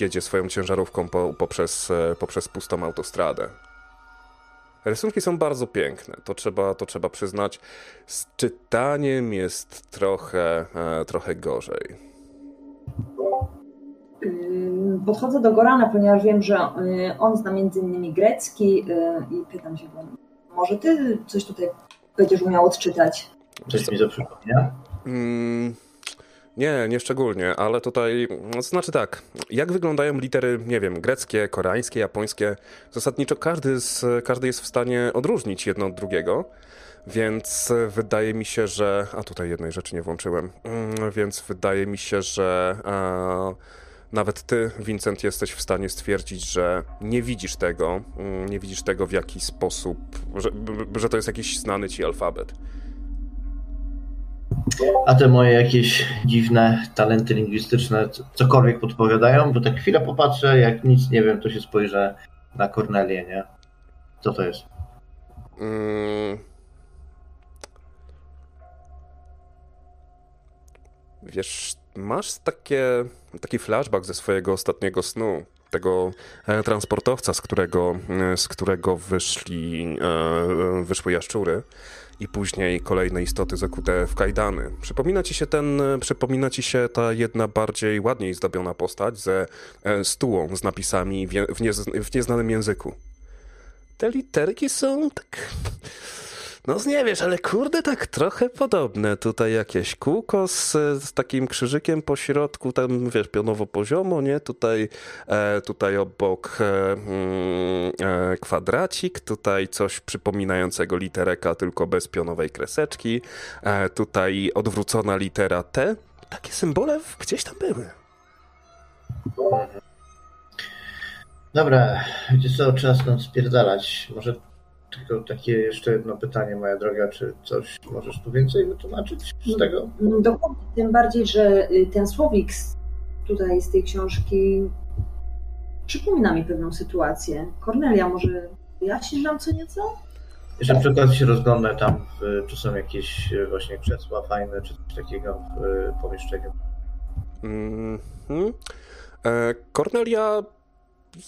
jedzie swoją ciężarówką po, poprzez, poprzez pustą autostradę. Rysunki są bardzo piękne, to trzeba, to trzeba przyznać. Z czytaniem jest trochę, e, trochę gorzej. Podchodzę do Gorana, ponieważ wiem, że y, on zna między innymi grecki y, i pytam się może ty coś tutaj będziesz umiał odczytać? Coś mi to przypomina? Mm, nie, nie szczególnie, ale tutaj, no, znaczy tak, jak wyglądają litery, nie wiem, greckie, koreańskie, japońskie, zasadniczo każdy, z, każdy jest w stanie odróżnić jedno od drugiego, więc wydaje mi się, że, a tutaj jednej rzeczy nie włączyłem, mm, więc wydaje mi się, że a, nawet ty, Vincent, jesteś w stanie stwierdzić, że nie widzisz tego, mm, nie widzisz tego w jaki sposób, że, że to jest jakiś znany ci alfabet. A te moje jakieś dziwne talenty lingwistyczne cokolwiek podpowiadają? Bo tak chwilę popatrzę, jak nic nie wiem, to się spojrzę na Kornelię, nie? Co to jest? Mm. Wiesz, masz takie, taki flashback ze swojego ostatniego snu. Tego e, transportowca, z którego, e, z którego wyszli, e, wyszły jaszczury i później kolejne istoty zakute w kajdany. Przypomina ci się ten, przypomina ci się ta jedna bardziej ładniej zdobiona postać ze e, stułą z napisami w, nie, w nieznanym języku. Te literki są tak no nie wiesz, ale kurde, tak trochę podobne. Tutaj jakieś kółko z, z takim krzyżykiem po środku, tam wiesz, pionowo poziomo, nie? Tutaj, e, tutaj obok, e, mm, e, kwadracik, tutaj coś przypominającego literę K, tylko bez pionowej kreseczki, e, tutaj odwrócona litera T. Takie symbole gdzieś tam były. Dobra, gdzie co, trzeba stąd spierdalać. Może tylko takie jeszcze jedno pytanie, moja droga, czy coś możesz tu więcej wytłumaczyć z tego? Dokładnie, tym bardziej, że y, ten słowik tutaj z tej książki przypomina mi pewną sytuację. Kornelia, może wyjaśnisz nam co nieco? Jeszcze przy okazji się rozglądam tam, czy są jakieś e, właśnie krzesła fajne, czy coś takiego w e, pomieszczeniu. Mhm. E, Kornelia,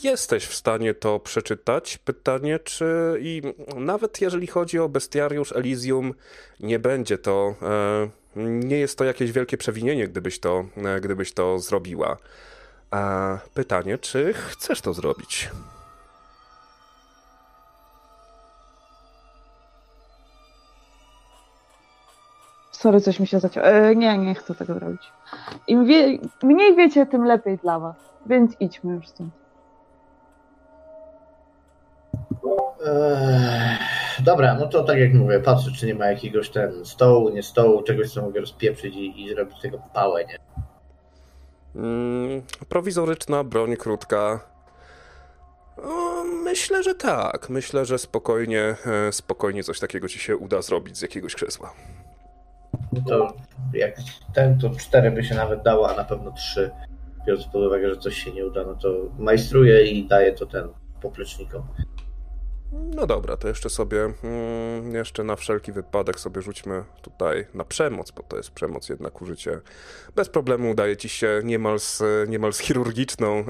jesteś w stanie to przeczytać. Pytanie, czy i nawet jeżeli chodzi o bestiariusz Elysium, nie będzie to, e, nie jest to jakieś wielkie przewinienie, gdybyś to, e, gdybyś to zrobiła. A pytanie, czy chcesz to zrobić? Sorry, coś mi się zacięło. E, nie, nie chcę tego zrobić. Im wie, mniej wiecie, tym lepiej dla was. Więc idźmy już stąd. Eee, dobra, no to tak jak mówię, patrzę, czy nie ma jakiegoś ten stołu, nie stołu, czegoś, co mogę rozpieprzyć i, i zrobić tego pałę, nie? Mm, prowizoryczna broń krótka. O, myślę, że tak. Myślę, że spokojnie, e, spokojnie coś takiego ci się uda zrobić z jakiegoś krzesła. No to jak ten, to cztery by się nawet dało, a na pewno trzy. Biorąc pod uwagę, że coś się nie uda, no to majstruję i daję to ten poplecznikom. No dobra, to jeszcze sobie, mm, jeszcze na wszelki wypadek sobie rzućmy tutaj na przemoc, bo to jest przemoc jednak użycie. Bez problemu udaje ci się niemal z, niemal z chirurgiczną, e,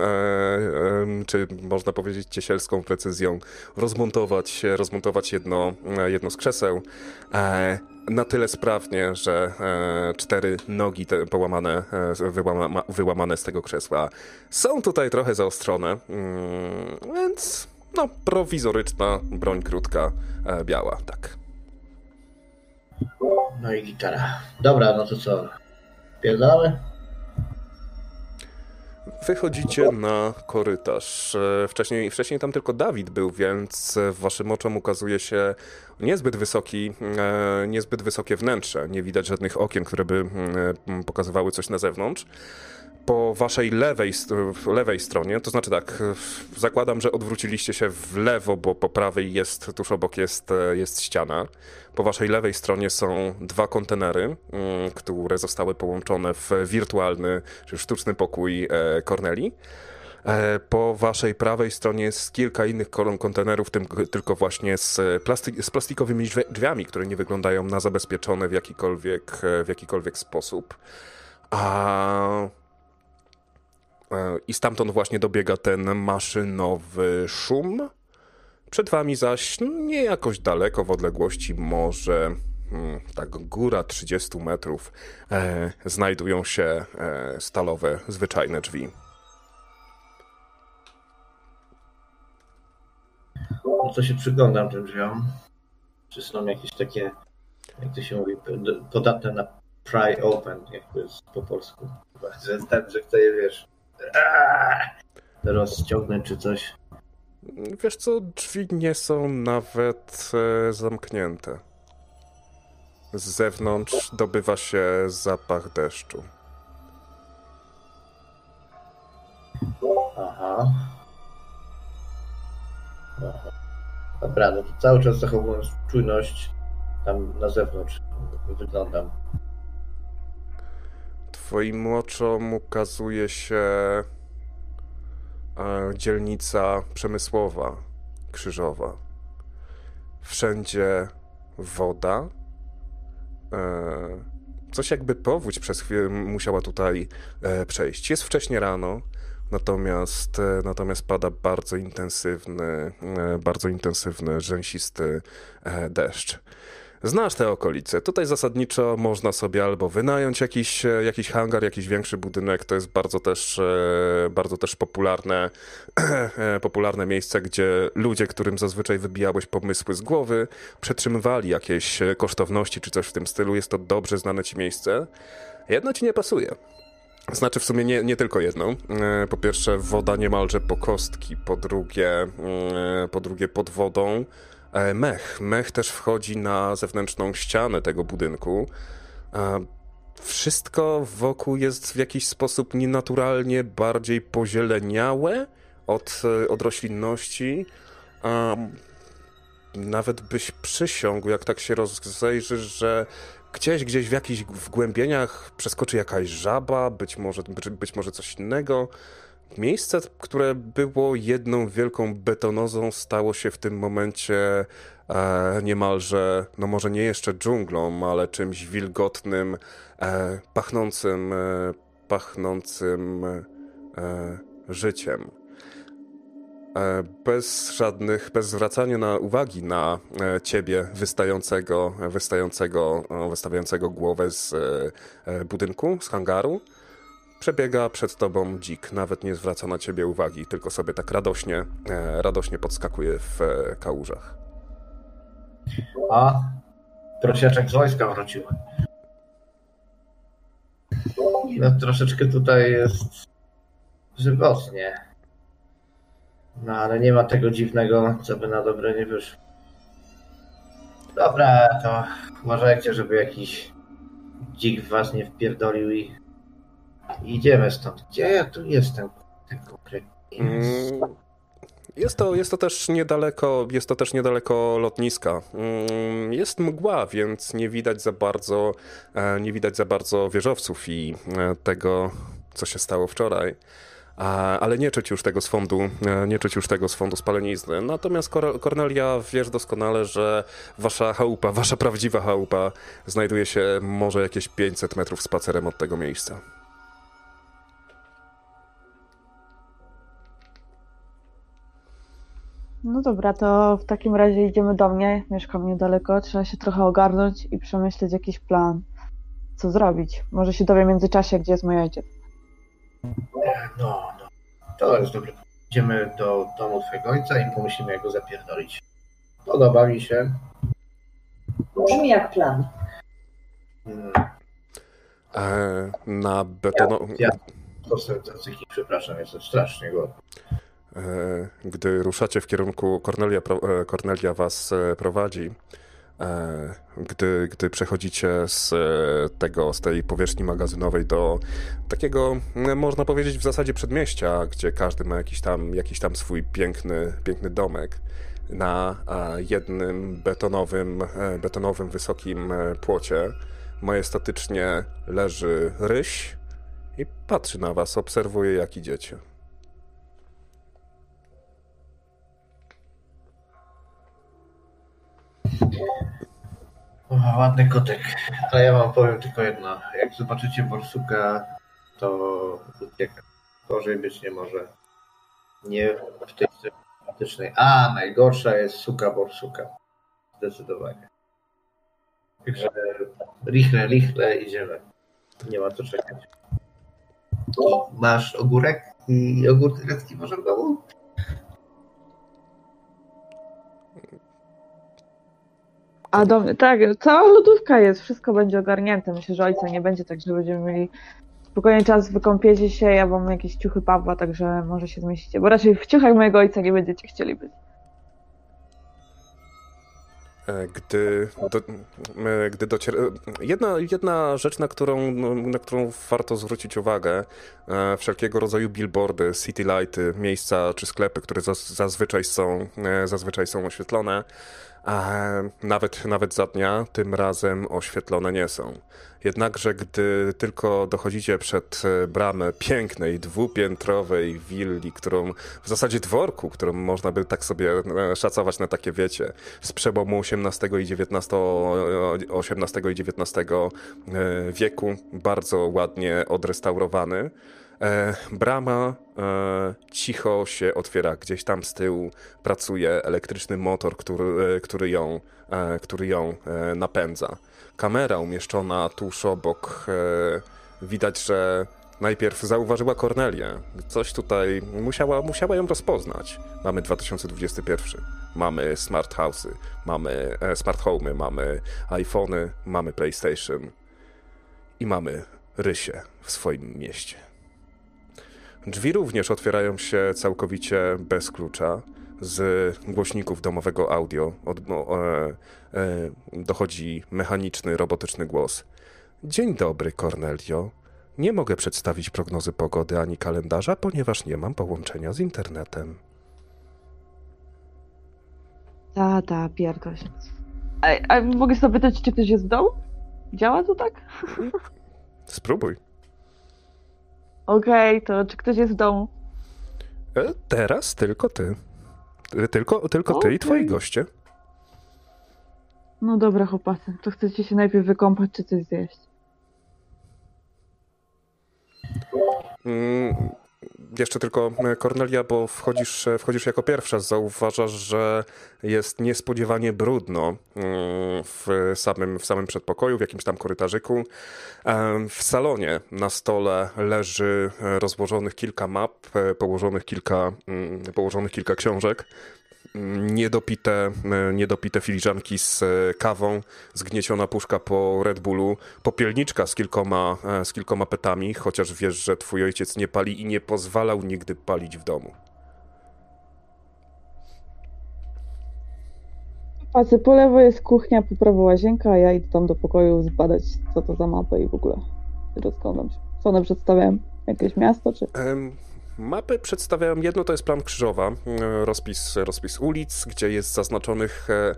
em, czy można powiedzieć ciesielską precyzją rozmontować, rozmontować jedno, e, jedno z krzeseł. E, na tyle sprawnie, że e, cztery nogi połamane, e, wyłama, wyłamane z tego krzesła są tutaj trochę zaostrzone, mm, więc no, prowizoryczna broń krótka, e, biała, tak. No i gitara. Dobra, no to co? Pierdolę? Wychodzicie na korytarz. E, Wcześniej, wcześniej tam tylko Dawid był, więc waszym oczom ukazuje się niezbyt wysoki, e, niezbyt wysokie wnętrze. Nie widać żadnych okien, które by mm, pokazywały coś na zewnątrz. Po waszej lewej, lewej stronie, to znaczy tak, zakładam, że odwróciliście się w lewo, bo po prawej jest, tuż obok jest, e, jest ściana. Po waszej lewej stronie są dwa kontenery, mm, które zostały połączone w wirtualny, czy sztuczny pokój e, Corneli. E, Po waszej prawej stronie jest kilka innych kontenerów, tym tylko właśnie z, z plastikowymi drzwi- drzwiami, które nie wyglądają na zabezpieczone w jakikolwiek, w jakikolwiek sposób. A... e, I stamtąd właśnie dobiega ten maszynowy szum. Przed wami zaś, no, nie jakoś daleko w odległości, może hmm, tak góra 30 metrów, e, znajdują się e, stalowe, zwyczajne drzwi. No to się przyglądam tym drzwiom. Czy są jakieś takie, jak to się mówi, podatne na pry open, jak to jest po polsku. Że ten, że kto je wiesz, rozciągnąć czy coś. Wiesz co, drzwi nie są nawet e, zamknięte. Z zewnątrz dobywa się zapach deszczu. Aha. Aha. Dobra, no to cały czas zachowując czujność tam na zewnątrz wyglądam. Twoim oczom ukazuje się e, dzielnica przemysłowa, krzyżowa. Wszędzie woda. E, coś jakby powódź przez chwilę musiała tutaj e, przejść. Jest wcześnie rano, natomiast, natomiast pada bardzo intensywny, bardzo intensywny, rzęsisty deszcz. Znasz te okolice. Tutaj zasadniczo można sobie albo wynająć jakiś, e, jakiś hangar, jakiś większy budynek. To jest bardzo też, e, bardzo też popularne, (clears throat) e, popularne miejsce, gdzie ludzie, którym zazwyczaj wybijałeś pomysły z głowy, przetrzymywali jakieś kosztowności czy coś w tym stylu. Jest to dobrze znane ci miejsce. Jedno ci nie pasuje. Znaczy w sumie nie, nie tylko jedną. E, po pierwsze woda niemalże po kostki, po drugie, e, po drugie pod wodą mech. Mech też wchodzi na zewnętrzną ścianę tego budynku. Wszystko wokół jest w jakiś sposób nienaturalnie bardziej pozieleniałe od, od roślinności. Nawet byś przysiągł, jak tak się rozejrzysz, że gdzieś, gdzieś w jakichś wgłębieniach przeskoczy jakaś żaba, być może, być, być może coś innego. Miejsce, które było jedną wielką betonozą, stało się w tym momencie e, niemalże, no może nie jeszcze dżunglą, ale czymś wilgotnym, e, pachnącym, e, pachnącym e, życiem. E, bez żadnych, bez zwracania na uwagi na e, ciebie wystającego, wystającego, wystawiającego głowę z budynku, z hangaru, przebiega przed tobą dzik, nawet nie zwraca na ciebie uwagi, tylko sobie tak radośnie, radośnie podskakuje w kałużach. A, prosiaczek z wojska wrócił. No troszeczkę tutaj jest żywotnie. No ale nie ma tego dziwnego, co by na dobre nie wyszło. Dobra, to uważajcie, żeby jakiś dzik was nie wpierdolił i idziemy stąd. Gdzie ja tu jestem? Konkretnie. Mm, jest to, jest to też niedaleko, jest to też niedaleko lotniska. Mm, jest mgła, więc nie widać za bardzo, e, nie widać za bardzo wieżowców i e, tego, co się stało wczoraj ale nie czuć już tego z fondu, e, nie czuć już tego z fondu spalenizny. Natomiast Kornelia wiesz doskonale, że wasza chałupa, wasza prawdziwa chałupa znajduje się może jakieś 500 metrów spacerem od tego miejsca. No dobra, to w takim razie idziemy do mnie. Mieszkam niedaleko, trzeba się trochę ogarnąć i przemyśleć jakiś plan. Co zrobić? Może się dowiem w międzyczasie, gdzie jest mój ojciec. No, no. To jest dobre. Idziemy do domu twojego ojca i pomyślimy, jak go zapierdolić. Podoba mi się. Brzmi jak plan. Hmm. E, na betono... Ja, ja przepraszam, jestem strasznie głodny. E, gdy ruszacie w kierunku Kornelia, Kornelia was e, prowadzi, E, gdy, gdy przechodzicie z e, tego, z tej powierzchni magazynowej do takiego, można powiedzieć, w zasadzie przedmieścia, gdzie każdy ma jakiś tam, jakiś tam swój piękny, piękny domek na jednym betonowym, e, betonowym, wysokim płocie. Majestatycznie leży ryś i patrzy na was, obserwuje jak idziecie. O, ładny kotek. Ale ja wam powiem tylko jedno. Jak zobaczycie borsuka, to ucieka. Gorzej być nie może. Nie w tej systematycznej. A, najgorsza jest suka borsuka. Zdecydowanie. Także lichle, lichle idziemy. Nie ma co czekać. Masz ogórek i ogór turecki może w domu? A do tak, cała lodówka jest, wszystko będzie ogarnięte. Myślę, że ojca nie będzie, także będziemy mieli spokojnie czas, wykąpiecie się, ja mam jakieś ciuchy Pawła, także może się zmieścicie, bo raczej w ciuchach mojego ojca nie będziecie chcieli być. E, gdy, do, e, gdy dociera... Jedna, jedna rzecz, na którą, na którą warto zwrócić uwagę, e, wszelkiego rodzaju billboardy, city lighty, miejsca czy sklepy, które zazwyczaj są, zazwyczaj są oświetlone, a nawet, nawet za dnia tym razem oświetlone nie są. Jednakże, gdy tylko dochodzicie przed e, bramę pięknej, dwupiętrowej willi, którą w zasadzie dworku, którą można by tak sobie e, szacować na takie wiecie, z przełomu XVIII i XIX, XVIII i XIX e, wieku, bardzo ładnie odrestaurowany, E, brama e, cicho się otwiera. Gdzieś tam z tyłu pracuje elektryczny motor, który, e, który, ją, e, który ją e, napędza. Kamera umieszczona tuż obok. E, widać, że najpierw zauważyła Kornelię. Coś tutaj musiała, musiała ją rozpoznać. Mamy 2021. Mamy smart house'y, mamy smart home'y, mamy iPhony, mamy PlayStation i mamy rysie w swoim mieście. Drzwi również otwierają się całkowicie bez klucza. Z głośników domowego audio od, e, e, dochodzi mechaniczny, robotyczny głos. Dzień dobry, Cornelio. Nie mogę przedstawić prognozy pogody ani kalendarza, ponieważ nie mam połączenia z internetem. Ta, ta, pierdol się. A, a mogę sobie zapytać, czy ktoś jest w domu? Działa to tak? (laughs) Spróbuj. Okej, to czy ktoś jest w domu? E, Teraz tylko ty. E, Tylko, tylko ty i Okej. twoi goście. No dobra, chłopacy, to chcecie się najpierw wykąpać, czy coś zjeść? Mm, Jeszcze tylko e, Kornelia, bo wchodzisz, e, wchodzisz jako pierwsza, zauważasz, że jest niespodziewanie brudno mm, w samym, w samym przedpokoju, w jakimś tam korytarzyku. Em, W salonie na stole leży e, rozłożonych kilka map, e, położonych kilka, mm, położonych kilka książek. Niedopite, e, niedopite filiżanki z e, kawą, zgnieciona puszka po Red Bullu, popielniczka z kilkoma, e, z kilkoma petami, chociaż wiesz, że twój ojciec nie pali i nie pozwalał nigdy palić w domu. Chłopacy, po lewo jest kuchnia, po prawo łazienka, a ja idę tam do pokoju zbadać, co to za mapę i w ogóle rozglądam się. Co one przedstawiają? Jakieś miasto, czy... Em, Mapy przedstawiają jedno, to jest plan krzyżowa, e, rozpis, rozpis ulic, gdzie jest zaznaczonych, e,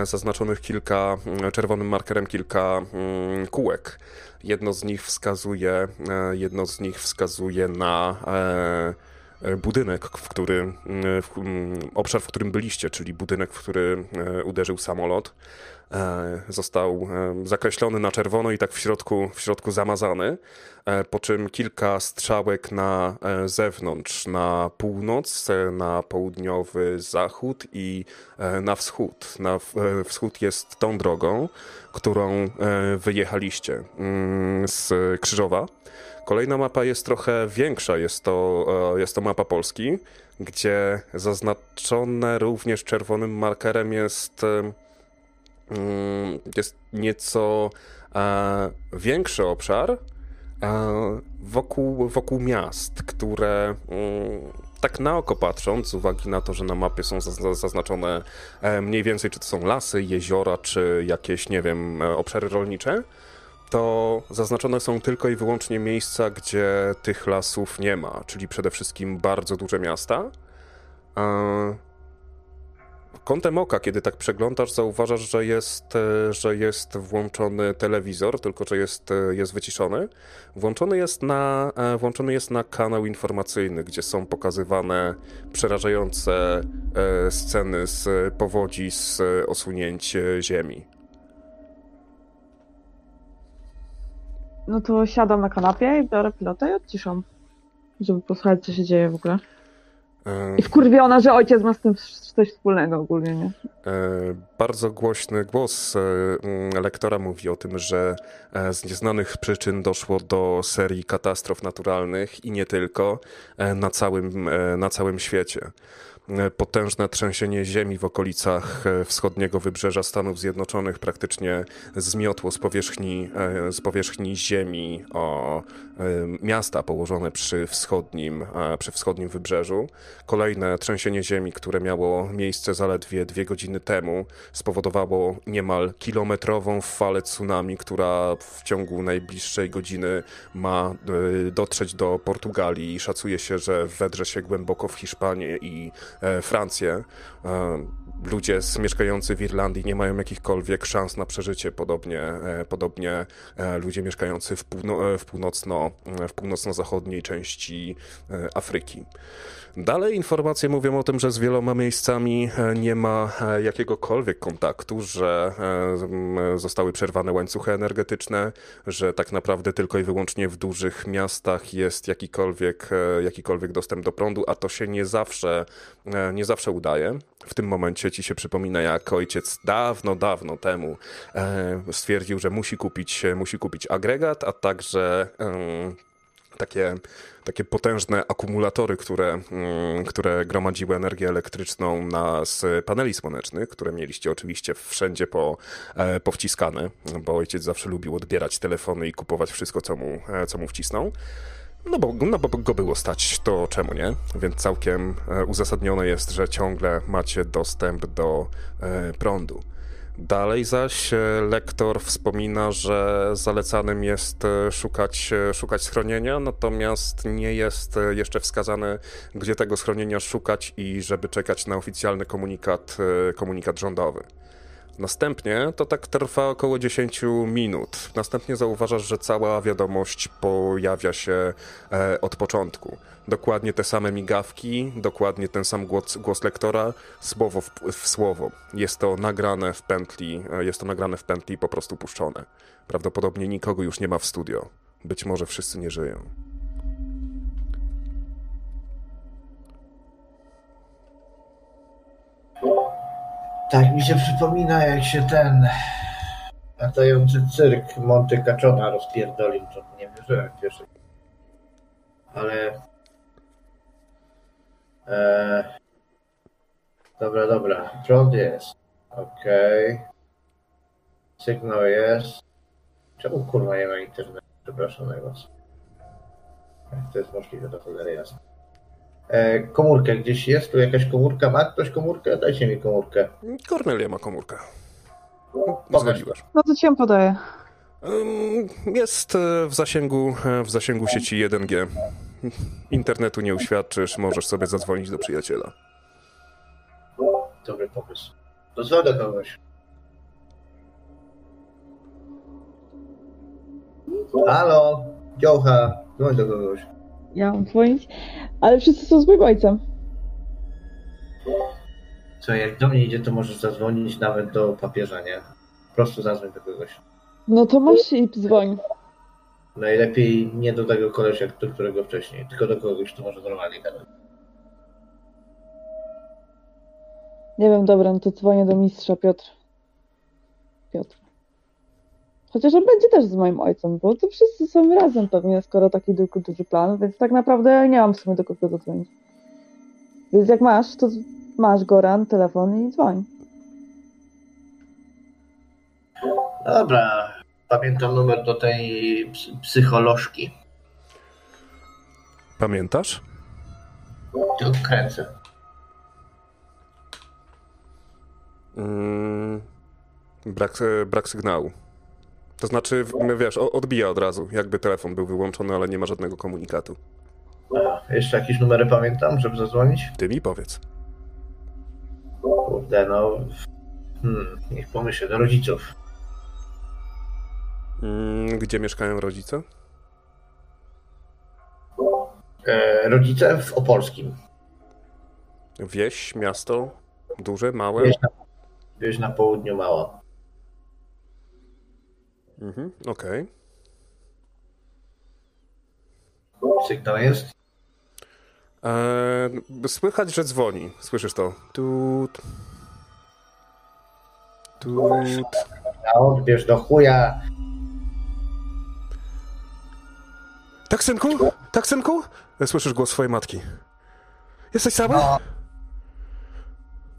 e, zaznaczonych kilka, czerwonym markerem kilka mm, kółek. Jedno z nich wskazuje, jedno z nich wskazuje na budynek, w którym, mm, w, obszar, w którym byliście, czyli budynek, w który e, uderzył samolot. E, Został e, zakreślony na czerwono i tak w środku, w środku zamazany, e, po czym kilka strzałek na e, zewnątrz, na północ, e, na południowy zachód i e, na wschód. Na e, wschód jest tą drogą, którą e, wyjechaliście mm, z Krzyżowa. Kolejna mapa jest trochę większa, jest to, e, jest to mapa Polski, gdzie zaznaczone również czerwonym markerem jest e, mm, jest nieco e, większy obszar wokół, wokół miast, które mm, tak na oko patrząc, z uwagi na to, że na mapie są zaz- zaznaczone mniej więcej, czy to są lasy, jeziora, czy jakieś, nie wiem, obszary rolnicze, to zaznaczone są tylko i wyłącznie miejsca, gdzie tych lasów nie ma, czyli przede wszystkim bardzo duże miasta. Kątem oka, kiedy tak przeglądasz, zauważasz, że jest, e, że jest włączony telewizor, tylko że jest, e, jest wyciszony. Włączony jest, na, e, włączony jest na kanał informacyjny, gdzie są pokazywane przerażające sceny z powodzi, z osunięć ziemi. No to siadam na kanapie i biorę pilota i odciszam. Żeby posłuchać, co się dzieje w ogóle. E, I wkurwiona, że ojciec ma z tym coś wspólnego ogólnie, nie? E, Bardzo głośny głos e, mm, lektora mówi o tym, że e, z nieznanych przyczyn doszło do serii katastrof naturalnych i nie tylko na całym, na całym świecie. E, Potężne trzęsienie ziemi w okolicach e, wschodniego wybrzeża Stanów Zjednoczonych praktycznie zmiotło z powierzchni, e, z powierzchni ziemi o miasta położone przy wschodnim, przy wschodnim wybrzeżu. Kolejne trzęsienie ziemi, które miało miejsce zaledwie dwie godziny temu, spowodowało niemal kilometrową falę tsunami, która w ciągu najbliższej godziny ma e, dotrzeć do Portugalii. Szacuje się, że wedrze się głęboko w Hiszpanię i e, Francję. Ludzie mieszkający w Irlandii nie mają jakichkolwiek szans na przeżycie, podobnie, e, podobnie e, ludzie mieszkający w, półno, e, w, północno, w północno-zachodniej części Afryki. Dalej informacje mówią o tym, że z wieloma miejscami nie ma jakiegokolwiek kontaktu, że zostały przerwane łańcuchy energetyczne, że tak naprawdę tylko i wyłącznie w dużych miastach jest jakikolwiek, jakikolwiek dostęp do prądu, a to się nie zawsze, nie zawsze udaje. W tym momencie ci się przypomina, jak ojciec dawno, dawno temu e, stwierdził, że musi kupić, musi kupić agregat, a także. takie, takie potężne akumulatory, które, mm, które gromadziły energię elektryczną na, z paneli słonecznych, które mieliście oczywiście wszędzie po, e, powciskane, bo ojciec zawsze lubił odbierać telefony i kupować wszystko, co mu, e, co mu wcisnął. No bo, no bo go było stać, to czemu nie? Więc całkiem e, uzasadnione jest, że ciągle macie dostęp do prądu. Dalej zaś e, lektor wspomina, że zalecanym jest e, szukać, e, szukać schronienia, natomiast nie jest jeszcze wskazane, gdzie tego schronienia szukać i żeby czekać na oficjalny komunikat, komunikat rządowy. Następnie to tak trwa około 10 minut. Następnie zauważasz, że cała wiadomość pojawia się e, od początku. Dokładnie te same migawki, dokładnie ten sam głos, głos lektora, słowo w, w, słowo. Jest to nagrane w pętli, e, jest to nagrane w pętli i po prostu puszczone. Prawdopodobnie nikogo już nie ma w studio. Być może wszyscy nie żyją. Tak mi się przypomina, jak się ten latający cyrk Monty Kaczona rozpierdolił, to nie wierzyłem pierwszy. Ale... E... Dobra, dobra. Prąd jest. Okej. Okay. Sygnał jest. Czemu kurwa nie ma internetu? Przepraszam najmocniej. To jest możliwe, to cholera jasne. E, komórkę gdzieś jest? Tu jakaś komórka? Ma ktoś komórkę? Dajcie mi komórkę. Kornelia ma komórkę. Zgodziłeś. No to ci ją podaję. Jest e, w zasięgu, e, w zasięgu sieci 1G. Internetu nie uświadczysz, możesz sobie zadzwonić do przyjaciela. Dobry pomysł. Dozwolę do kogoś. Halo, Jocha, dzwoń do kogoś ja mam dzwonić, ale wszyscy są z moim ojcem. Co, jak do mnie idzie, to możesz zadzwonić nawet do papieża, nie? Po prostu zadzwoń do kogoś. No to masz i dzwoń. Najlepiej nie do tego kolesia, do którego wcześniej, tylko do kogoś, kto może normalnie gadać. Nie wiem, dobra, no to dzwonię do mistrza Piotr. Piotr. Chociaż on będzie też z moim ojcem, bo to wszyscy są razem pewnie, skoro taki duży, duży plan, więc tak naprawdę nie mam w sumie do kogo zadzwonić. Więc jak masz, to masz Goran, telefon i dzwoń. Dobra, pamiętam numer do tej psycholożki. Pamiętasz? Tu kręcę. Mm, brak, brak sygnału. To znaczy, wiesz, odbija od razu, jakby telefon był wyłączony, ale nie ma żadnego komunikatu. A, jeszcze jakieś numery pamiętam, żeby zadzwonić? Ty mi powiedz. Kurde, no... Hmm, niech pomyślę, do rodziców. Mm, gdzie mieszkają rodzice? E, rodzice w Opolskim. Wieś, miasto, duże, małe? Wieś na, wieś na południu mała. Mhm, okej. Okay. Sygnał jest? Eee, słychać, że dzwoni. Słyszysz to? Tut. Tut. A odbierz do chuja. Tak, synku? Tak, synku? Słyszysz głos swojej matki. Jesteś cały? No.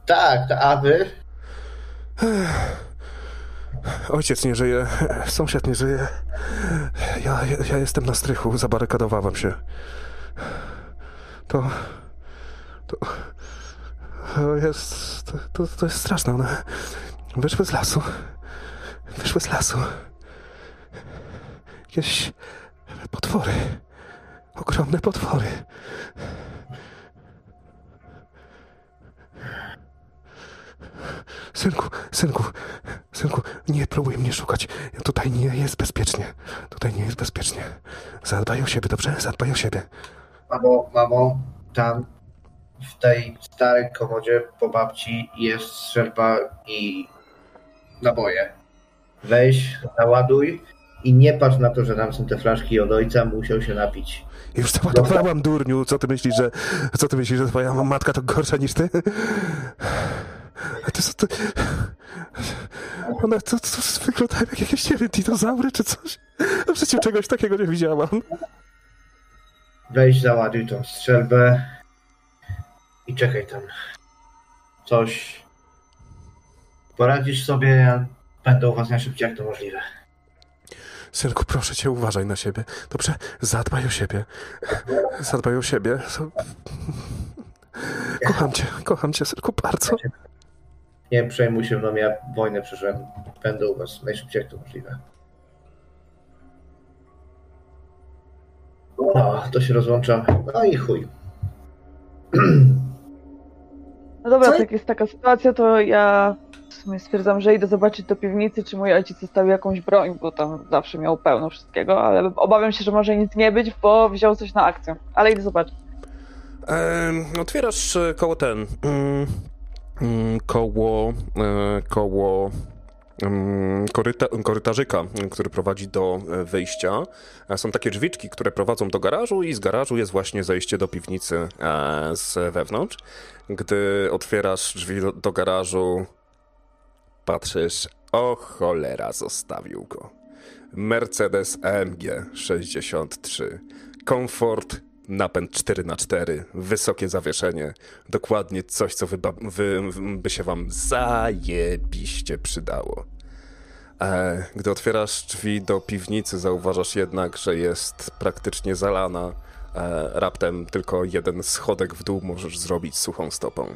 Tak, a wy? Ojciec nie żyje, sąsiad nie żyje. Ja, ja jestem na strychu, zabarykadowałem się. To. To. To jest. To, to jest straszne. One wyszły z lasu. Wyszły z lasu. Jakieś potwory. Ogromne potwory. Synku, synku, synku, nie próbuj mnie szukać. Tutaj nie jest bezpiecznie. Tutaj nie jest bezpiecznie. Zadbaj o siebie, dobrze? Zadbaj o siebie. Mamo, mamo, tam w tej starej komodzie po babci jest strzelba i naboje. Weź, naładuj i nie patrz na to, że tam są te flaszki od ojca, musiał się napić. Już załadowałam, durniu. Co ty myślisz, że co ty myślisz, że twoja matka to gorsza niż ty? To, to, one to, to wyglądają jak jakieś, nie wiem, dinozaury czy coś. No przecież czegoś takiego nie widziałam. Weź, załaduj tą strzelbę i czekaj tam. Coś poradzisz sobie, ja będę u was najszybciej jak to możliwe. Synku, proszę cię, uważaj na siebie. Dobrze, zadbaj o siebie. Zadbaj o siebie. Kocham cię, kocham cię, synku, bardzo. Nie przejmuj się mną, ja wojnę przeszedłem. Będę u was najszybciej jak to możliwe. No, to się rozłączam. No i chuj. No dobra, Co? to jak jest taka sytuacja, to ja w sumie stwierdzam, że idę zobaczyć do piwnicy, czy mój ojciec zostawił jakąś broń, bo tam zawsze miał pełno wszystkiego, ale obawiam się, że może nic nie być, bo wziął coś na akcję. Ale idę zobaczyć. Otwierasz e, koło ten. Mm, koło. e, koło. mm, Koryta, korytarzyka, który prowadzi do e, wyjścia. E, Są takie drzwiczki, które prowadzą do garażu, i z garażu jest właśnie zejście do piwnicy z wewnątrz. Gdy otwierasz drzwi do, do garażu, patrzysz, o cholera, zostawił go. Mercedes AMG 63. Komfort, napęd 4x4, wysokie zawieszenie. Dokładnie coś, co wy, by się wam zajebiście przydało. E, gdy otwierasz drzwi do piwnicy, zauważasz jednak, że jest praktycznie zalana. E, raptem tylko jeden schodek w dół możesz zrobić suchą stopą.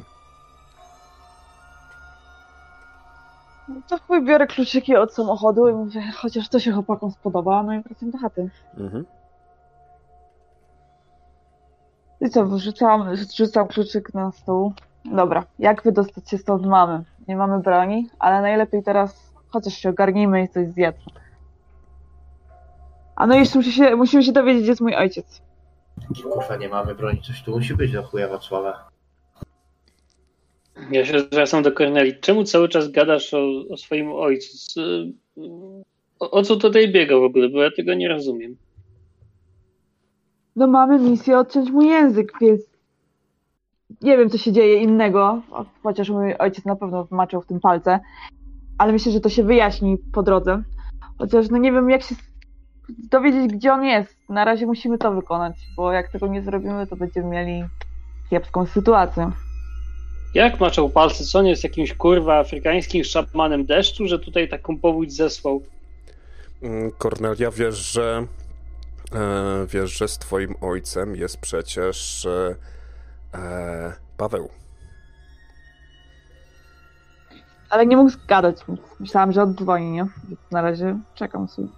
No to chuj, biorę kluczyki od samochodu i mówię, chociaż to się chłopakom spodoba, no i wracam do chaty. Mhm. I co, wrzucam, rzucam kluczyk na stół. Dobra, jak wydostać się stąd mamy? Nie mamy broni, ale najlepiej teraz chociaż się ogarnijmy i coś zjedzmy. A no i jeszcze musi się, musimy się dowiedzieć, gdzie jest mój ojciec. Kurwa, nie mamy broni, coś tu musi być do chuja Wacława. Ja się zwracam do Korneli. Czemu cały czas gadasz o, o swoim ojcu? Z- O, o co tutaj biega w ogóle? Bo ja tego nie rozumiem. No mamy misję odciąć mój język, więc nie wiem, co się dzieje innego, chociaż mój ojciec na pewno maczał w tym palce, ale myślę, że to się wyjaśni po drodze. Chociaż no nie wiem, jak się dowiedzieć, gdzie on jest. Na razie musimy to wykonać, bo jak tego nie zrobimy, to będziemy mieli kiepską sytuację. Jak maczał palce? Co on jest jakimś kurwa afrykańskim szamanem deszczu, że tutaj taką powódź zesłał? Mm, Kornelia, wiesz, że e, wiesz, że z twoim ojcem jest przecież e, e, Paweł. Ale nie mógł zgadać, więc myślałam, że oddzwoni, nie? Na razie czekam sobie.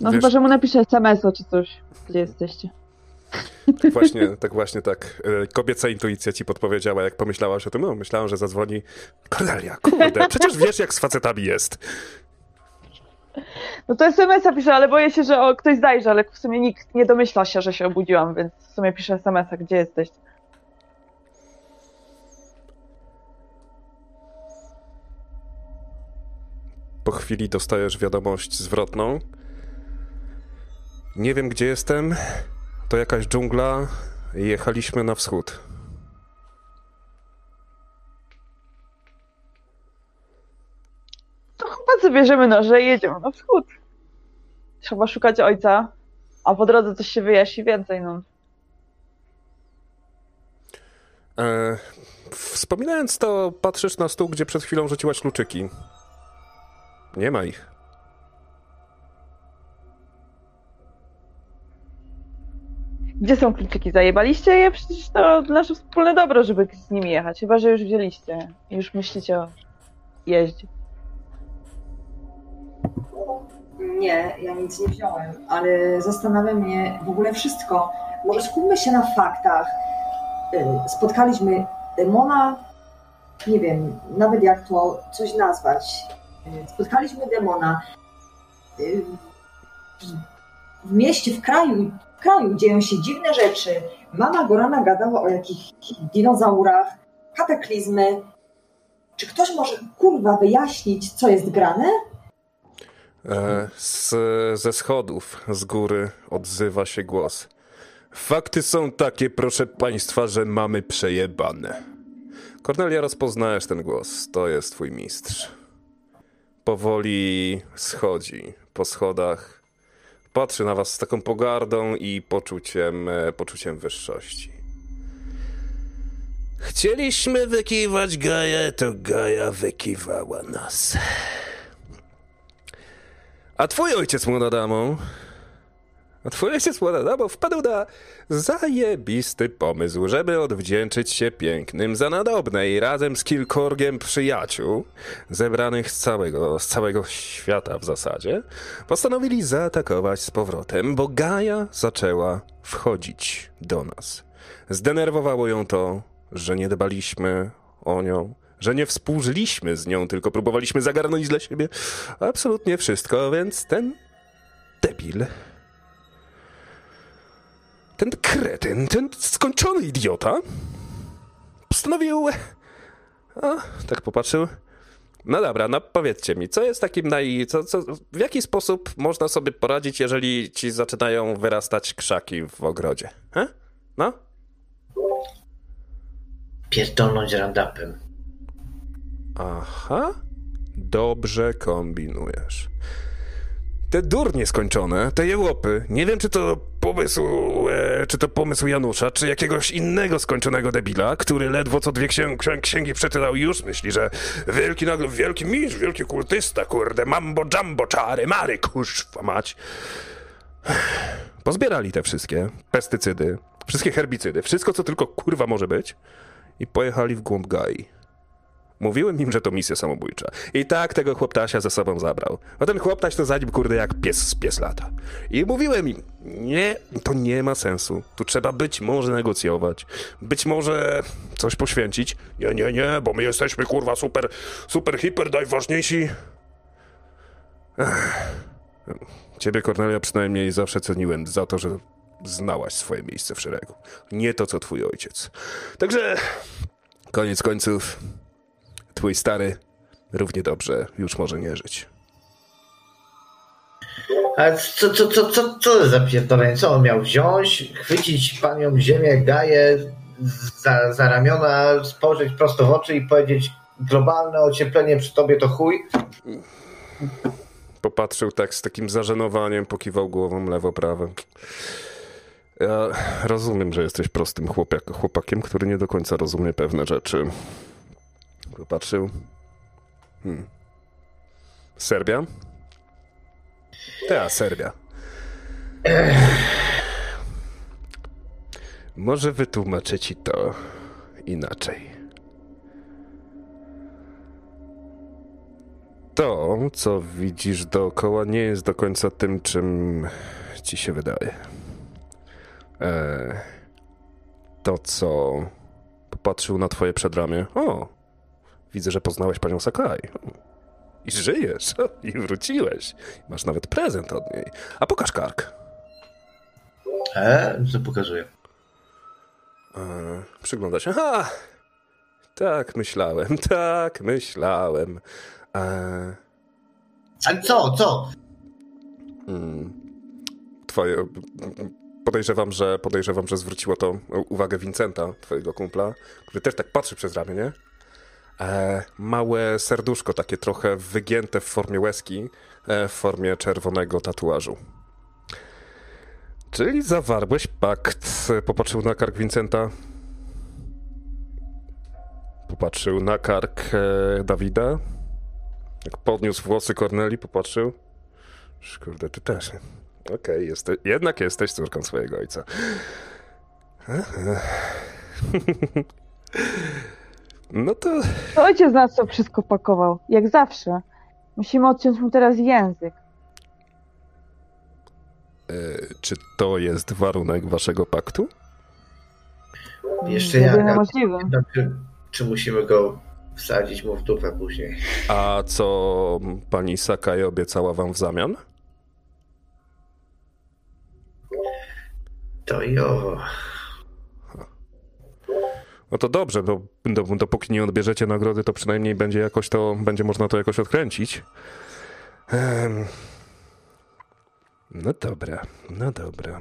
No Wiesz- chyba, że mu napiszę SMS-a czy coś, gdzie jesteście. Tak właśnie, tak właśnie tak. E, Kobieca intuicja ci podpowiedziała, jak pomyślałaś o tym. No, myślałam, że zadzwoni Kornelia. Kurde, przecież wiesz, jak z facetami jest. No to SMS-a piszę, ale boję się, że o, ktoś zajrzy, ale w sumie nikt nie domyśla się, że się obudziłam, więc w sumie piszę SMS-a, gdzie jesteś. Po chwili dostajesz wiadomość zwrotną. Nie wiem, gdzie jestem. To jakaś dżungla. Jechaliśmy na wschód. To chyba zabierzemy noże i jedziemy na wschód. Trzeba szukać ojca, a po drodze coś się wyjaśni więcej, no. E, wspominając to, patrzysz na stół, gdzie przed chwilą rzuciłaś kluczyki. Nie ma ich. Gdzie są kluczyki? Zajebaliście je? Przecież to nasze wspólne dobro, żeby z nimi jechać. Chyba, że już wzięliście. i Już myślicie o jeździe. Nie, ja nic nie wziąłem, ale zastanawia mnie w ogóle wszystko. Może skupmy się na faktach. Y, Spotkaliśmy demona, nie wiem, nawet jak to coś nazwać. Y, Spotkaliśmy demona. Y, W mieście, w kraju, w kraju dzieją się dziwne rzeczy. Mama Gorana gadała o jakichś dinozaurach, kataklizmy. Czy ktoś może kurwa wyjaśnić, co jest grane? E, z, ze schodów, z góry odzywa się głos. Fakty są takie, proszę państwa, że mamy przejebane. Kornelia, rozpoznajesz ten głos. To jest twój mistrz. Powoli schodzi po schodach. Patrzy na was z taką pogardą i poczuciem, e, poczuciem wyższości. Chcieliśmy wykiwać Gaję, to Gaja wykiwała nas. A twój ojciec, młoda damo, a twój ojciec, młoda damo, wpadł na zajebisty pomysł, żeby odwdzięczyć się pięknym za nadobne i razem z kilkorgiem przyjaciół, zebranych z całego, z całego świata w zasadzie, postanowili zaatakować z powrotem, bo Gaja zaczęła wchodzić do nas. Zdenerwowało ją to, że nie dbaliśmy o nią, że nie współżyliśmy z nią, tylko próbowaliśmy zagarnąć dla siebie absolutnie wszystko, więc ten debil, ten kretyn, ten skończony idiota postanowił... A, tak popatrzył. No dobra, no powiedzcie mi, co jest takim naj... Co, co, w jaki sposób można sobie poradzić, jeżeli ci zaczynają wyrastać krzaki w ogrodzie? He? No? Pierdolnąć randapem. Aha, dobrze kombinujesz. Te durnie skończone, te jełopy, nie wiem czy to pomysł, e, czy to pomysł Janusza, czy jakiegoś innego skończonego debila, który ledwo co dwie księg, księg, księgi przeczytał już myśli, że wielki nagle, wielki mistrz, wielki kultysta, kurde, mambo jumbo, czary, mary, kurzwa mać. Pozbierali te wszystkie pestycydy, wszystkie herbicydy, wszystko co tylko kurwa może być i pojechali w głąb Gai. Mówiłem im, że to misja samobójcza. I tak tego chłoptasia ze sobą zabrał. A ten chłoptaś to za nim, kurde, jak pies z pies lata. I mówiłem im, nie, to nie ma sensu. Tu trzeba być może negocjować. Być może coś poświęcić. Nie, nie, nie, bo my jesteśmy, kurwa, super, super, hiper, najważniejsi. Ech. Ciebie, Kornelia, przynajmniej zawsze ceniłem za to, że znałaś swoje miejsce w szeregu. Nie to, co twój ojciec. Także, koniec końców, twój stary równie dobrze już może nie żyć. Ale co, co, co, co, co za pierdolenie? Co on miał wziąć, chwycić panią ziemię, gaję za, za ramiona, spojrzeć prosto w oczy i powiedzieć globalne ocieplenie przy tobie to chuj? Popatrzył tak z takim zażenowaniem, pokiwał głową lewo-prawo. Ja rozumiem, że jesteś prostym chłopak, chłopakiem, który nie do końca rozumie pewne rzeczy. Popatrzył. Hmm. Serbia? Tak, Serbia. Może wytłumaczę ci to inaczej. To, co widzisz dookoła, nie jest do końca tym, czym ci się wydaje. E, to, co popatrzył na twoje przedramię. O, widzę, że poznałeś panią Sakai. I żyjesz. (laughs) I wróciłeś. Masz nawet prezent od niej. A pokaż kark. E, co pokazuje? E, przygląda się. Ha! Tak myślałem, (laughs) tak myślałem. E, Ale co, co? mm, twoje. Podejrzewam, że podejrzewam, że zwróciło to uwagę Vincenta, twojego kumpla, który też tak patrzy przez ramię, nie? E, małe serduszko, takie trochę wygięte w formie łezki, e, w formie czerwonego tatuażu. Czyli zawarłeś pakt. Popatrzył na kark Vincenta. Popatrzył na kark e, Dawida. Jak podniósł włosy Korneli, popatrzył. Kurde, ty też. Okej, okay, jeste, jednak jesteś córką swojego ojca. (laughs) (laughs) No to. To ojciec nas to wszystko pakował, jak zawsze. Musimy odciąć mu teraz język. E, czy to jest warunek waszego paktu? Jeszcze jak? Czy, czy musimy go wsadzić mu w dupę później? A co pani Sakai obiecała wam w zamian? To jo. No to dobrze, bo do, dopóki nie odbierzecie nagrody, to przynajmniej będzie jakoś to, będzie można to jakoś odkręcić. No dobra, no dobra.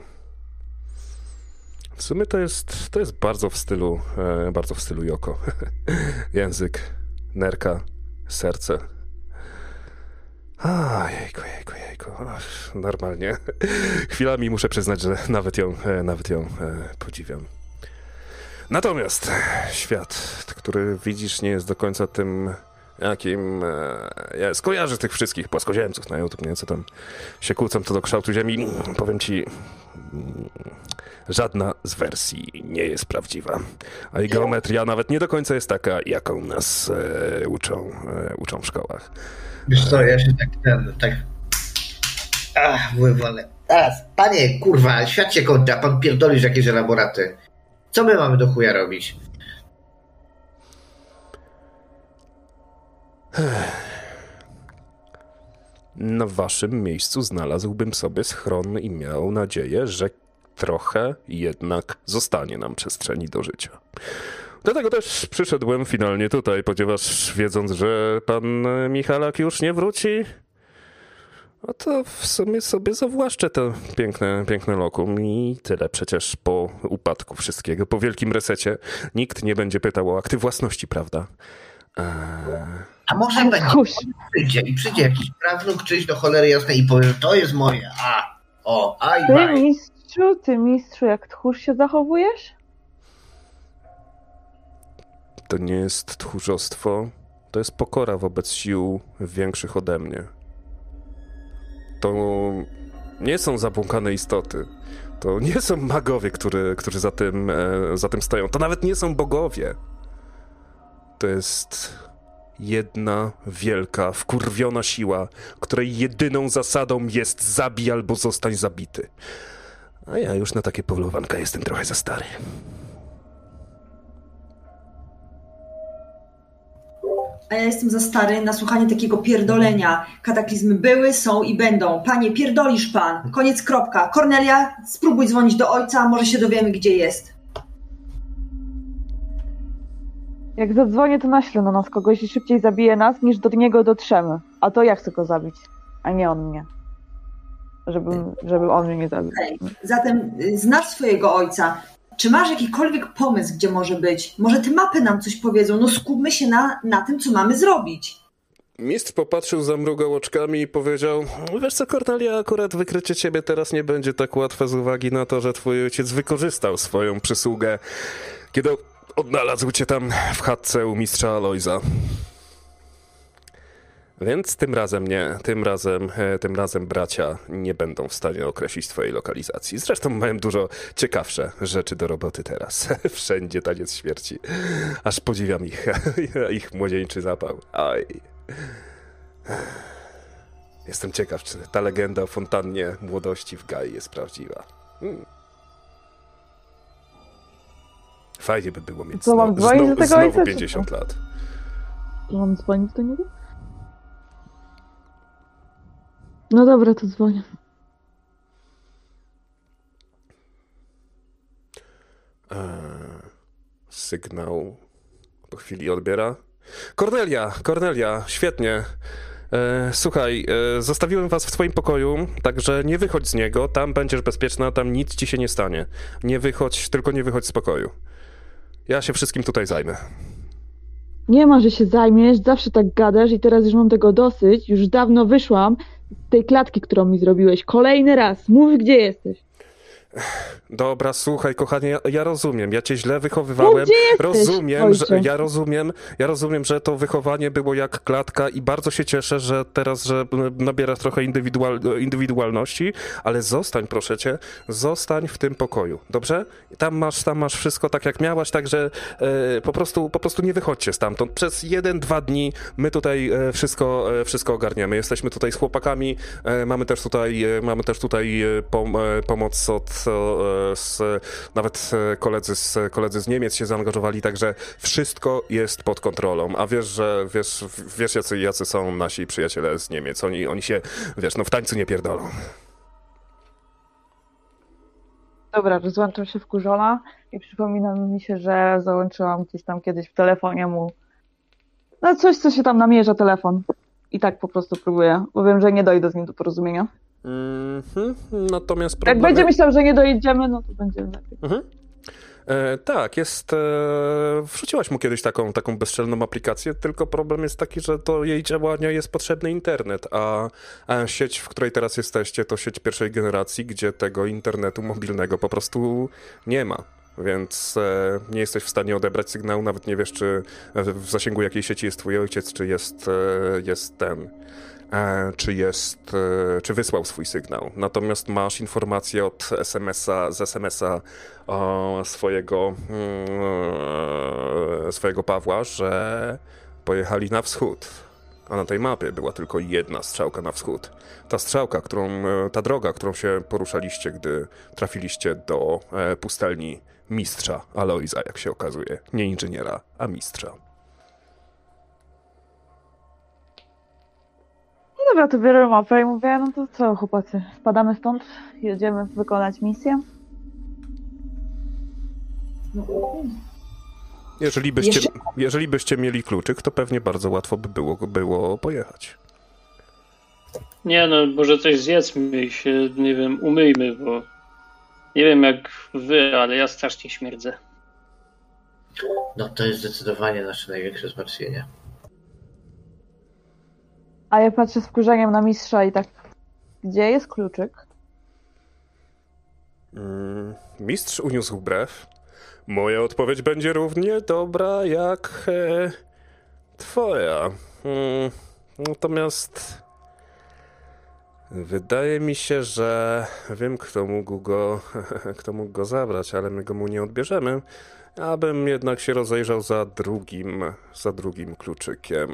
W sumie to jest, to jest bardzo w stylu, e, bardzo w stylu Joko. (laughs) Język, nerka, serce. A, jejku, jejku, jejku. Normalnie. (laughs) Chwilami muszę przyznać, że nawet ją, e, nawet ją e, podziwiam. Natomiast świat, który widzisz, nie jest do końca tym, jakim e, jest. Kojarzy tych wszystkich płaskoziemców na YouTube, nie? Co tam się kłócą to do kształtu Ziemi. Powiem ci, mm, żadna z wersji nie jest prawdziwa. A i geometria nawet nie do końca jest taka, jaką nas e, uczą, e, uczą w szkołach. Wiesz co, ja się tak ten, tak... Ach, wywalę. A, panie, kurwa, świat się kończy, a pan pierdolisz jakieś elaboraty. Co my mamy do chuja robić? (sighs) Na waszym miejscu znalazłbym sobie schron i miał nadzieję, że trochę jednak zostanie nam przestrzeni do życia. Dlatego też przyszedłem finalnie tutaj, ponieważ wiedząc, że pan Michalak już nie wróci, no to w sumie sobie zawłaszczę to piękne, piękne lokum i tyle. Przecież po upadku wszystkiego, po wielkim resecie, nikt nie będzie pytał o akty własności, prawda? Eee... A może będzie, Huś. przyjdzie i przyjdzie jakiś prawnuk czyjś do cholery jasnej i powie, że to jest moje. A, o, aj, Ty baj. mistrzu, ty mistrzu, jak tchórz się zachowujesz? To nie jest tchórzostwo, to jest pokora wobec sił większych ode mnie. To nie są zabłąkane istoty. To nie są magowie, który, którzy za tym, e, za tym stoją. To nawet nie są bogowie. To jest jedna wielka, wkurwiona siła, której jedyną zasadą jest zabij albo zostań zabity. A ja już na takie polowanka jestem trochę za stary. A ja jestem za stary na słuchanie takiego pierdolenia. Kataklizmy były, są i będą. Panie, pierdolisz pan. Koniec, kropka. Kornelia, spróbuj dzwonić do ojca, może się dowiemy, gdzie jest. Jak zadzwonię, to naślę na nas kogoś i szybciej zabije nas, niż do niego dotrzemy. A to ja chcę go zabić, a nie on mnie. Żeby, żeby on mnie nie zabił. Okej. Zatem y, znasz swojego ojca. Czy masz jakikolwiek pomysł, gdzie może być? Może te mapy nam coś powiedzą? No skupmy się na, na tym, co mamy zrobić. Mistrz popatrzył, zamrugał oczkami i powiedział: Wiesz co, Kornelia, akurat wykrycie ciebie teraz nie będzie tak łatwe z uwagi na to, że twój ojciec wykorzystał swoją przysługę, kiedy odnalazł cię tam w chatce u mistrza Alojza. Więc tym razem nie, tym razem, e, tym razem bracia nie będą w stanie określić twojej lokalizacji. Zresztą mają dużo ciekawsze rzeczy do roboty teraz. (laughs) Wszędzie taniec śmierci. Aż podziwiam ich, (laughs) ich młodzieńczy zapał. Aj. Jestem ciekaw, czy ta legenda o fontannie młodości w Gai jest prawdziwa. Hmm. Fajnie by było mieć Co, mam znowu, znowu, znowu ojca, czy 50 lat. To mam dzwonić do niego? No dobra, to dzwonię. Eee, sygnał po chwili odbiera. Kornelia, Kornelia, świetnie. E, słuchaj, e, zostawiłem was w twoim pokoju, także nie wychodź z niego, tam będziesz bezpieczna, tam nic ci się nie stanie. Nie wychodź, tylko nie wychodź z pokoju. Ja się wszystkim tutaj zajmę. Nie ma, że się zajmiesz, zawsze tak gadasz i teraz już mam tego dosyć. Już dawno wyszłam tej klatki, którą mi zrobiłeś. Kolejny raz, mów gdzie jesteś. Dobra, słuchaj, kochanie, ja, ja rozumiem, ja cię źle No wychowywałem. jesteś, rozumiem, że ja rozumiem, ja rozumiem, że to wychowanie było jak klatka i bardzo się cieszę, że teraz, że nabierasz trochę indywidual, indywidualności, ale zostań, proszę cię, zostań w tym pokoju, dobrze? Tam masz, tam masz wszystko tak jak miałaś, także e, po prostu, po prostu nie wychodźcie stamtąd. Przez jeden, dwa dni my tutaj e, wszystko, e, wszystko ogarniemy. Jesteśmy tutaj z chłopakami, e, mamy też tutaj, e, mamy też tutaj e, pom, pomoc od, z, nawet e, koledzy z, koledzy z Niemiec się zaangażowali, także wszystko jest pod kontrolą. A wiesz, że wiesz, wiesz jacy, jacy są nasi przyjaciele z Niemiec. Oni, oni się, wiesz, no w tańcu nie pierdolą. Dobra, rozłączam się wkurzona i przypomina mi się, że załączyłam gdzieś tam kiedyś w telefonie mu no coś, co się tam namierza telefon. I tak po prostu próbuję, bo wiem, że nie dojdę z nim do porozumienia. Mhm. Natomiast Jak problemy... będzie myślał, że nie dojedziemy, no to będzie lepiej. Mhm. E, tak, jest. E, wrzuciłaś mu kiedyś taką, taką bezczelną aplikację, tylko problem jest taki, że do jej działania jest potrzebny internet, a, a sieć, w której teraz jesteście, to sieć pierwszej generacji, gdzie tego internetu mobilnego po prostu nie ma. Więc e, nie jesteś w stanie odebrać sygnału, nawet nie wiesz, czy w zasięgu jakiej sieci jest twój ojciec, czy jest, e, jest ten czy jest, e, czy wysłał swój sygnał. Natomiast masz informację od SMS-a, z SMS-a swojego, mm, swojego Pawła, że pojechali na wschód. A na tej mapie była tylko jedna strzałka na wschód. Ta strzałka, którą, e, ta droga, którą się poruszaliście, gdy trafiliście do pustelni mistrza Aloiza, jak się okazuje. Nie inżyniera, a mistrza. Dobra, to biorę mapę i mówię, no to co chłopacy, spadamy stąd, jedziemy wykonać misję. Jeżeli byście, jeżeli byście mieli kluczyk, to pewnie bardzo łatwo by było, było pojechać. Nie no, może coś zjedzmy i się, nie wiem, umyjmy, bo nie wiem jak wy, ale ja strasznie śmierdzę. No to jest zdecydowanie nasze największe zmartwienie. A ja patrzę z wkurzeniem na mistrza i tak, gdzie jest kluczyk? Mm, mistrz uniósł brew. Moja odpowiedź będzie równie dobra jak e, twoja. Mm, natomiast wydaje mi się, że wiem, kto mógł go, (laughs) kto mógł go zabrać, ale my go mu nie odbierzemy abym jednak się rozejrzał za drugim, za drugim kluczykiem.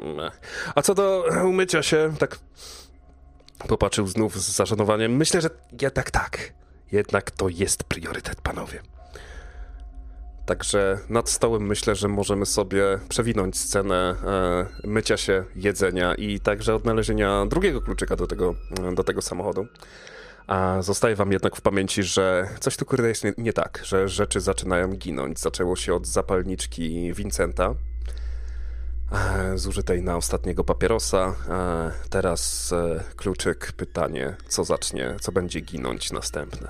A co do umycia się, tak popatrzył znów z zażenowaniem. Myślę, że jednak tak. Jednak to jest priorytet, panowie. Także nad stołem myślę, że możemy sobie przewinąć scenę e, mycia się, jedzenia i także odnalezienia drugiego kluczyka do tego, do tego samochodu. A zostaje wam jednak w pamięci, że coś tu kurde jest nie, nie tak, że rzeczy zaczynają ginąć. Zaczęło się od zapalniczki Vincenta, e, zużytej na ostatniego papierosa. E, teraz e, kluczyk, pytanie, co zacznie, co będzie ginąć następne.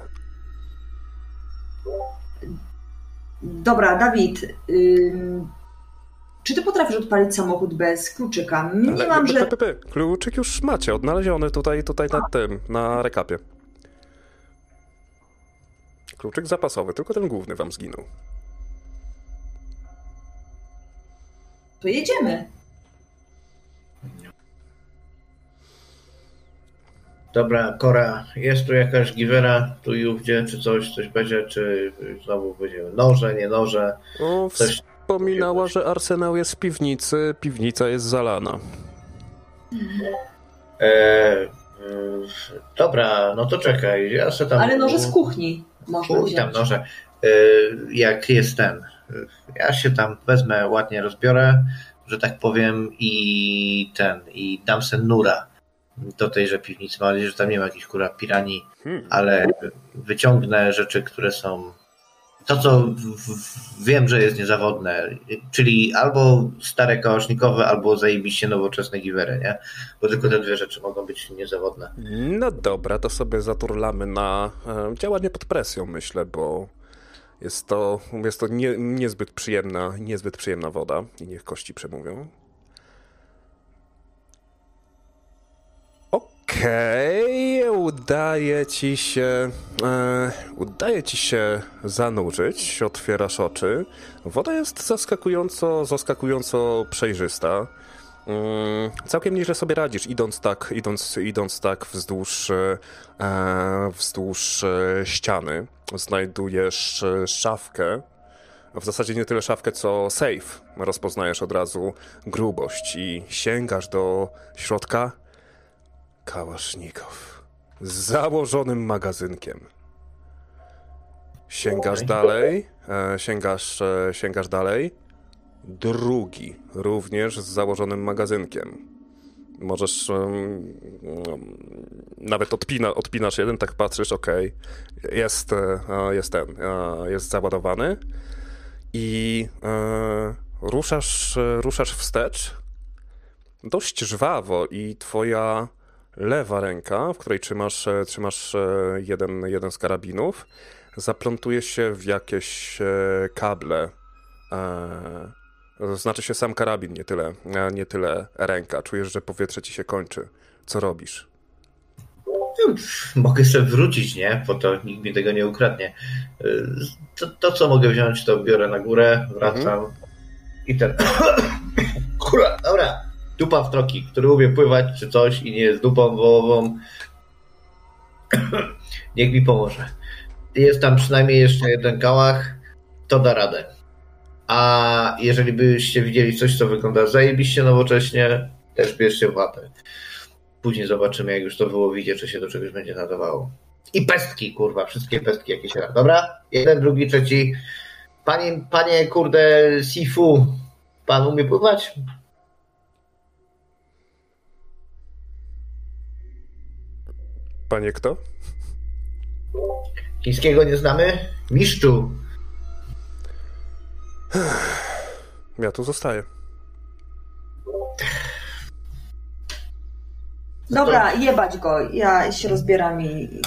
Dobra, Dawid. Ym, czy ty potrafisz odpalić samochód bez kluczyka? Nie Ale, mam, że. Kluczyk już macie, odnaleziony tutaj, tutaj na tym, na rekapie. Kluczyk zapasowy, tylko ten główny wam zginął. To jedziemy. Dobra, Kora, jest tu jakaś giwera, tu i ówdzie, czy coś, coś będzie, czy znowu będziemy noże, nie noże? O, coś... Wspominała, że arsenał jest w piwnicy, piwnica jest zalana. E, e, dobra, no to czekaj, ja se tam... Ale noże z kuchni. Można Chuj tam noże. E, jak jest ten, ja się tam wezmę, ładnie rozbiorę, że tak powiem, i ten, i dam sen nura do tejże piwnicy. Mam nadzieję, że tam nie ma jakichś kura pirani, hmm. ale wyciągnę rzeczy, które są to, co wiem, że jest niezawodne, czyli albo stare kałasznikowe, albo zajebiście nowoczesne giwery, nie? Bo tylko te dwie rzeczy mogą być niezawodne. No dobra, to sobie zaturlamy na e, działanie pod presją, myślę, bo jest to, jest to nie, niezbyt przyjemna, niezbyt przyjemna woda i niech kości przemówią. Okej, okay, udaje ci się. E, udaje ci się zanurzyć, otwierasz oczy. Woda jest zaskakująco, zaskakująco przejrzysta. Mm, całkiem nieźle sobie radzisz, idąc tak, idąc, idąc tak wzdłuż, e, wzdłuż e, ściany. Znajdujesz e, szafkę. W zasadzie nie tyle szafkę, co safe. Rozpoznajesz od razu grubość i sięgasz do środka Kałasznikow. Z założonym magazynkiem. Sięgasz dalej, e, sięgasz, e, sięgasz dalej. Drugi, również z założonym magazynkiem. Możesz e, nawet odpina, odpinasz jeden, tak patrzysz, ok, jest, e, jest ten, jest załadowany i ruszasz, ruszasz wstecz dość żwawo i twoja lewa ręka, w której trzymasz, e, trzymasz e, jeden, jeden z karabinów, zaplątuje się w jakieś e, kable. Znaczy się sam karabin, nie tyle, nie tyle ręka. Czujesz, że powietrze ci się kończy. Co robisz? Mogę sobie wrócić, nie? Po to nikt mi tego nie ukradnie. To, to co mogę wziąć, to biorę na górę, wracam mhm. i ten. (coughs) Kurwa, dobra. Dupa w troki, który umie pływać czy coś i nie jest dupą wołową. (coughs) Niech mi pomoże. Jest tam przynajmniej jeszcze jeden kałach, to da radę. A jeżeli byście widzieli coś, co wygląda zajebiście nowocześnie, też bierzcie w łapę. Później zobaczymy, jak już to wyłowicie, czy się do czegoś będzie nadawało. I pestki, kurwa, wszystkie pestki, jakie się da. Dobra? Jeden, drugi, trzeci. Panie, panie kurde, Sifu, pan umie pływać? Panie kto? Chińskiego nie znamy? Mistrzu. Ja tu zostaję. Dobra, jebać go. Ja się rozbieram i...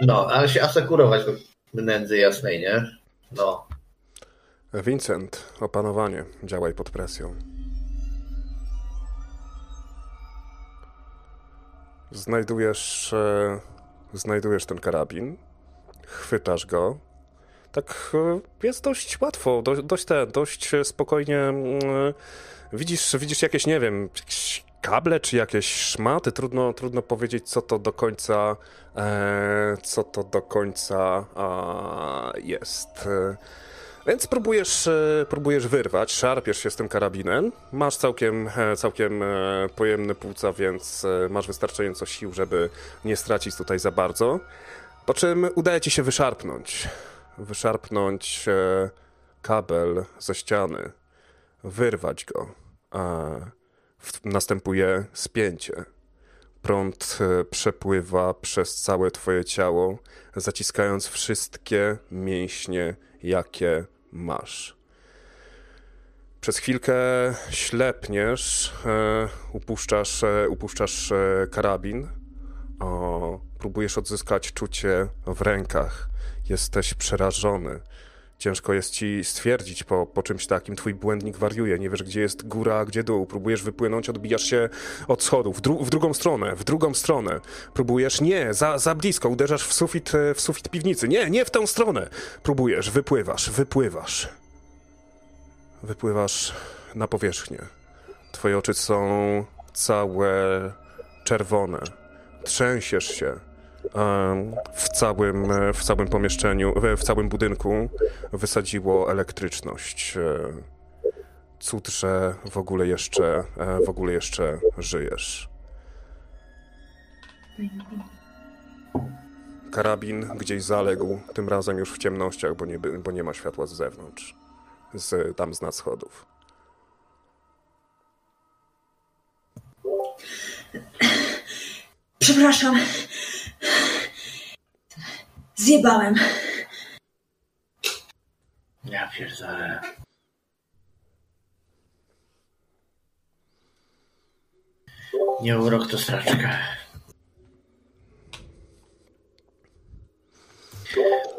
No, ale się asekurować do nędzy jasnej, nie? No. Vincent, opanowanie. Działaj pod presją. Znajdujesz, e, znajdujesz ten karabin, chwytasz go. Tak e, jest dość łatwo, do, dość te, dość spokojnie. Mm, widzisz, widzisz jakieś, nie wiem, jakieś kable czy jakieś szmaty. Trudno, trudno powiedzieć, co to do końca, e, co to do końca jest. Więc próbujesz, e, próbujesz wyrwać, szarpiesz się z tym karabinem. Masz całkiem, e, całkiem e, pojemne płuca, więc masz wystarczająco sił, żeby nie stracić tutaj za bardzo. Po czym udaje ci się wyszarpnąć. Wyszarpnąć kabel ze ściany. Wyrwać go. Następuje spięcie. Prąd przepływa przez całe twoje ciało, zaciskając wszystkie mięśnie, jakie masz. Przez chwilkę ślepniesz, e, upuszczasz, e, upuszczasz e, karabin, o, próbujesz odzyskać czucie w rękach. Jesteś przerażony. Ciężko jest ci stwierdzić po, po czymś takim. Twój błędnik wariuje, nie wiesz gdzie jest góra, a gdzie dół. Próbujesz wypłynąć, odbijasz się od schodów, w, dru w drugą stronę, w drugą stronę. Próbujesz, nie, za, za blisko, uderzasz w sufit, w sufit piwnicy. Nie, nie w tę stronę. Próbujesz, wypływasz, wypływasz. Wypływasz na powierzchnię. Twoje oczy są całe czerwone. Trzęsiesz się w całym, w całym pomieszczeniu, w całym budynku wysadziło elektryczność. E, cud, że w ogóle jeszcze, e, w ogóle jeszcze żyjesz. Karabin gdzieś zaległ, tym razem już w ciemnościach, bo nie, bo nie ma światła z zewnątrz, z, tam z nad schodów. Przepraszam. Zjebałem. Ja pierdolę. Nie urok to straczka.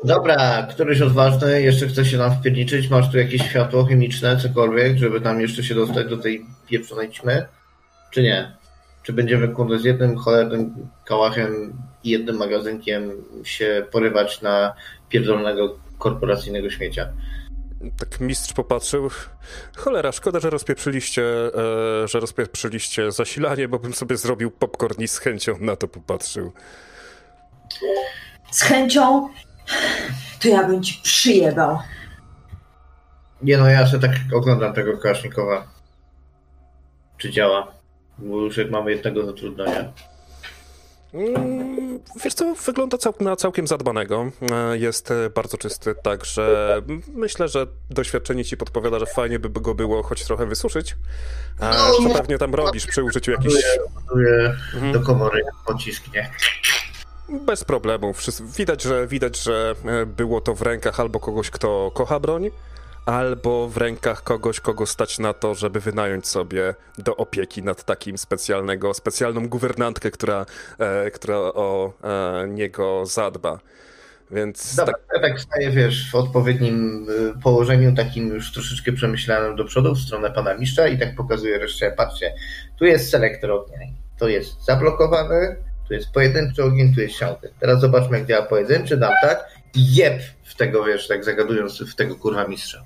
Dobra, któryś odważny jeszcze chce się nam wpierniczyć? Masz tu jakieś światło chemiczne, cokolwiek, żeby tam jeszcze się dostać do tej pieprzonej ćmy? Czy nie? Czy będziemy kurde z jednym cholernym kałachem i jednym magazynkiem się porywać na pierdolnego korporacyjnego śmiecia. Tak mistrz popatrzył. Cholera, szkoda, że rozpieprzyliście, e, że rozpieprzyliście zasilanie, bo bym sobie zrobił popcorn i z chęcią na to popatrzył. Z chęcią? To ja bym ci przyjebał. Nie no, ja sobie tak oglądam tego Kasznikowa. Czy działa? Bo już jak mamy jednego, nie? Mm, wiesz co, wygląda cał na całkiem zadbanego. E, jest e, bardzo czysty, także myślę, że doświadczenie ci podpowiada, że fajnie by go było choć trochę wysuszyć. A e, no, co pewnie tam robisz przy użyciu jakichś... Mhm. do komory pocisk, nie? Bez problemu. Widać że, widać, że było to w rękach albo kogoś, kto kocha broń, albo w rękach kogoś, kogo stać na to, żeby wynająć sobie do opieki nad takim specjalnego, specjalną guwernantkę, która, e, która o e, niego zadba. Więc Dobra, tak... ja tak staję, wiesz, w odpowiednim y, położeniu, takim już troszeczkę przemyślanym do przodu, w stronę pana mistrza i tak pokazuję resztę, patrzcie, tu jest selektor ognia, to jest zablokowany, tu jest pojedynczy ogień, tu jest siałty. Teraz zobaczmy, jak działa pojedynczy, dam tak jeb w tego, wiesz, tak zagadując w tego kurwa mistrza.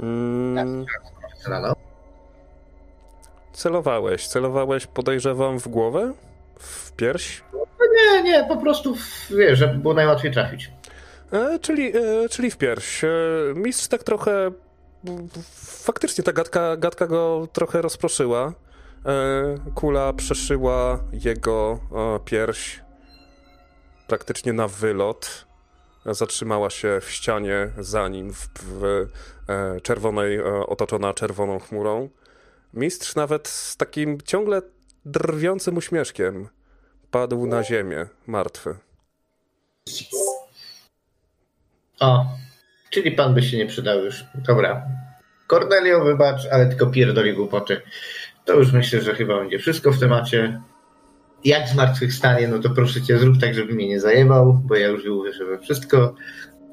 Mm. Celowałeś, celowałeś podejrzewam w głowę? W pierś? No nie, nie, po prostu, wiesz, żeby było najłatwiej trafić. E, czyli, e, czyli w pierś. E, mistrz tak trochę. Faktycznie ta gadka, gadka go trochę rozproszyła. E, kula przeszyła jego e, pierś praktycznie na wylot. Zatrzymała się w ścianie za nim, w, w e, czerwonej, otoczona czerwoną chmurą. Mistrz nawet z takim ciągle drwiącym uśmieszkiem padł na ziemię, martwy. O, czyli pan by się nie przydał już. Dobra. Cornelio, wybacz, ale tylko pierdoli głupoty. To już myślę, że chyba będzie wszystko w temacie. Jak zmartwychwstanie, no to proszę cię, zrób tak, żeby mnie nie zajebał, bo ja już uwierzę we wszystko.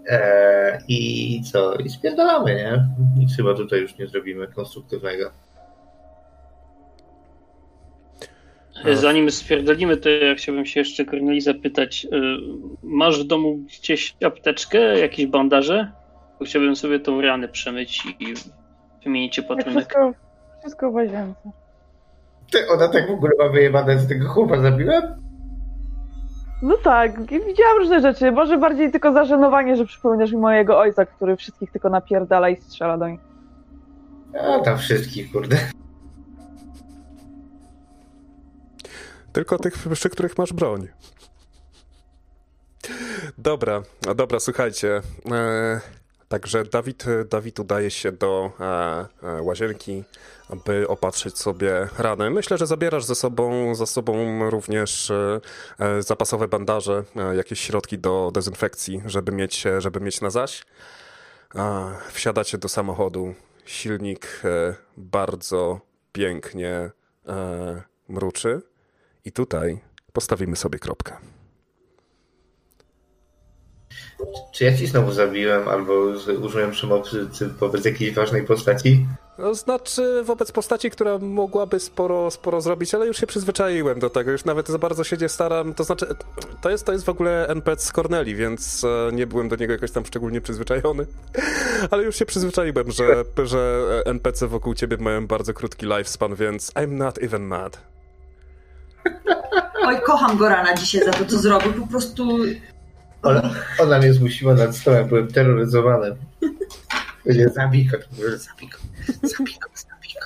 Eee, I co? I spierdolamy, nie? Nic chyba tutaj już nie zrobimy konstruktywnego. Zanim stwierdzimy, to ja chciałbym się jeszcze Korneli zapytać. Y, masz w domu gdzieś apteczkę, jakieś bandaże? Bo chciałbym sobie tą ranę przemyć i wymienić opatrunek. Wszystko, wszystko w łazience. Ty, ona tak w ogóle ma wyjebane z tego chłopa zabiłem? No tak, widziałam różne rzeczy. Może bardziej tylko zażenowanie, że przypominasz mi mojego ojca, który wszystkich tylko napierdala i strzela do nich. A tam wszystkich, kurde. Tylko tych, przy których masz broń. Dobra, dobra, słuchajcie. E, także Dawid, Dawid udaje się do e, e, łazienki, aby opatrzyć sobie rany. Myślę, że zabierasz ze sobą, ze sobą również e, zapasowe bandaże, jakieś środki do dezynfekcji, żeby mieć, żeby mieć na zaś. wsiadacie do samochodu. Silnik bardzo pięknie mruczy. I tutaj postawimy sobie kropkę. Czy ja ci znowu zabiłem albo użyłem przemocy wobec jakiejś ważnej postaci? No, znaczy wobec postaci, która mogłaby sporo, sporo zrobić, ale już się przyzwyczaiłem do tego, już nawet za bardzo się nie staram, to znaczy to jest, to jest w ogóle NPC z Corneli, więc e, nie byłem do niego jakoś tam szczególnie przyzwyczajony, (laughs) ale już się przyzwyczaiłem, że, że NPC wokół ciebie mają bardzo krótki lifespan, więc I'm not even mad. Oj, kocham Gorana dzisiaj za to, co zrobił. Po prostu... Ona, ona mnie zmusiła nad stołem, byłem terroryzowany. Będzie zabiko, zabiko, zabiko, zabiko.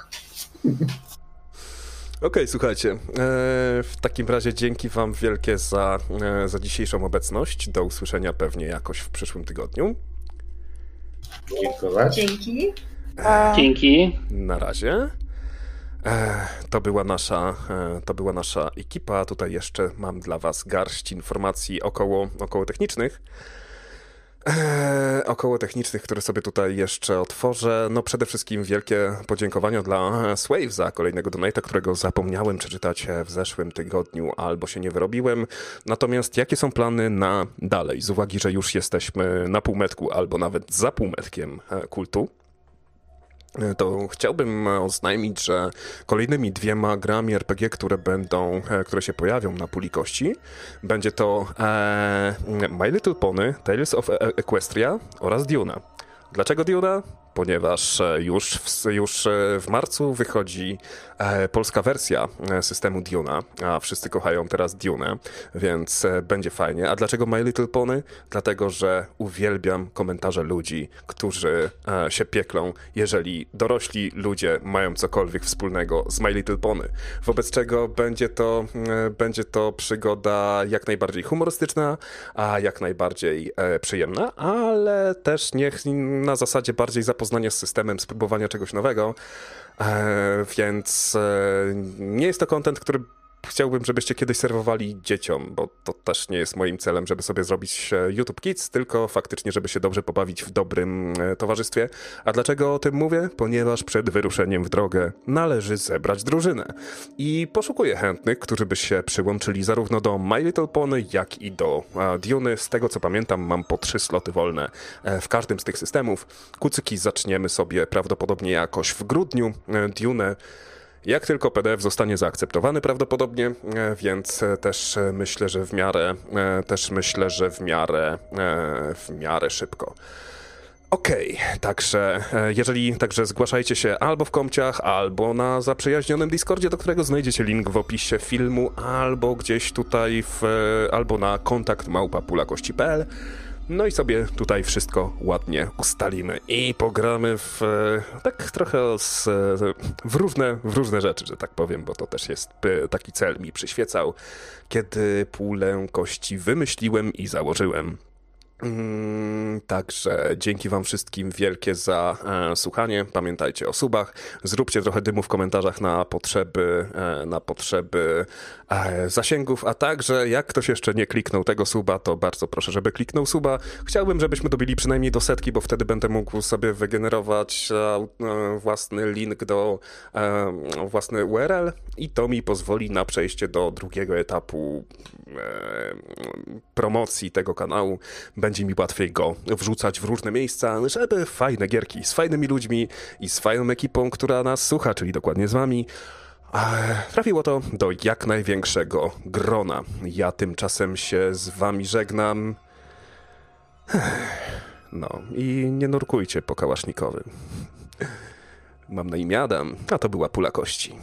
Okej, okay, słuchajcie. E, w takim razie dzięki Wam wielkie za, e, za dzisiejszą obecność. Do usłyszenia pewnie jakoś w przyszłym tygodniu. Dziękuję. Dzięki. Dzięki. Na razie. To była, nasza, to była nasza ekipa. Tutaj jeszcze mam dla Was garść informacji około, około technicznych. Około technicznych, które sobie tutaj jeszcze otworzę. No przede wszystkim wielkie podziękowania dla Swave za kolejnego donata, którego zapomniałem przeczytać w zeszłym tygodniu albo się nie wyrobiłem. Natomiast jakie są plany na dalej? Z uwagi, że już jesteśmy na półmetku albo nawet za półmetkiem e, kultu to chciałbym oznajmić, że kolejnymi dwiema grami RPG, które będą, e, które się pojawią na puli kości, będzie to e, My Little Pony, Tales of e- Equestria oraz Duna. Dlaczego Duna? Ponieważ e, już w, już e, w marcu wychodzi e, polska wersja systemu Duna, a wszyscy kochają teraz Dune, więc będzie fajnie. A dlaczego My Little Pony? Dlatego, że uwielbiam komentarze ludzi, którzy się pieklą, jeżeli dorośli ludzie mają cokolwiek wspólnego z My Little Pony. Wobec czego będzie to, będzie to przygoda jak najbardziej humorystyczna, a jak najbardziej przyjemna, ale też niech na zasadzie bardziej zapoznania zapoznania z systemem, spróbowania czegoś nowego, e, więc e, nie jest to kontent, który chciałbym, żebyście kiedyś serwowali dzieciom, bo to też nie jest moim celem, żeby sobie zrobić e, YouTube Kids, tylko faktycznie, żeby się dobrze pobawić w dobrym e, towarzystwie. A dlaczego o tym mówię? Ponieważ przed wyruszeniem w drogę należy zebrać drużynę. I poszukuję chętnych, którzy by się przyłączyli zarówno do My Little Pony, jak i do Duny. Z tego co pamiętam, mam po trzy sloty wolne w każdym z tych systemów. Kucyki zaczniemy sobie prawdopodobnie jakoś w grudniu. Dune jak tylko PDF zostanie zaakceptowany prawdopodobnie, e, więc e, też e, myślę, że w miarę, też myślę, że w miarę, w miarę szybko. Okej, okay, także jeżeli także zgłaszajcie się albo w komciach, albo na zaprzyjaźnionym Discordzie, do którego znajdziecie link w opisie filmu, albo gdzieś tutaj w, albo na kontakt małpapulakości.pl. No i sobie tutaj wszystko ładnie ustalimy i pogramy w e, tak trochę z, w, różne, w różne rzeczy, że tak powiem, bo to też jest e, taki cel mi przyświecał, kiedy pulę kości wymyśliłem i założyłem. Mm, także dzięki Wam wszystkim wielkie za e, słuchanie. Pamiętajcie o subach. Zróbcie trochę dymu w komentarzach na potrzeby, e, na potrzeby e, zasięgów, a także jak ktoś jeszcze nie kliknął tego suba, to bardzo proszę, żeby kliknął suba. Chciałbym, żebyśmy dobili przynajmniej do setki, bo wtedy będę mógł sobie wygenerować e, e, własny link do e, własny URL i to mi pozwoli na przejście do drugiego etapu promocji tego kanału będzie mi łatwiej go wrzucać w różne miejsca, żeby fajne gierki z fajnymi ludźmi i z fajną ekipą, która nas słucha, czyli dokładnie z wami, trafiło to do jak największego grona. Ja tymczasem się z wami żegnam. No i nie nurkujcie po kałasznikowy. Mam na imię Adam, a to była pula kości.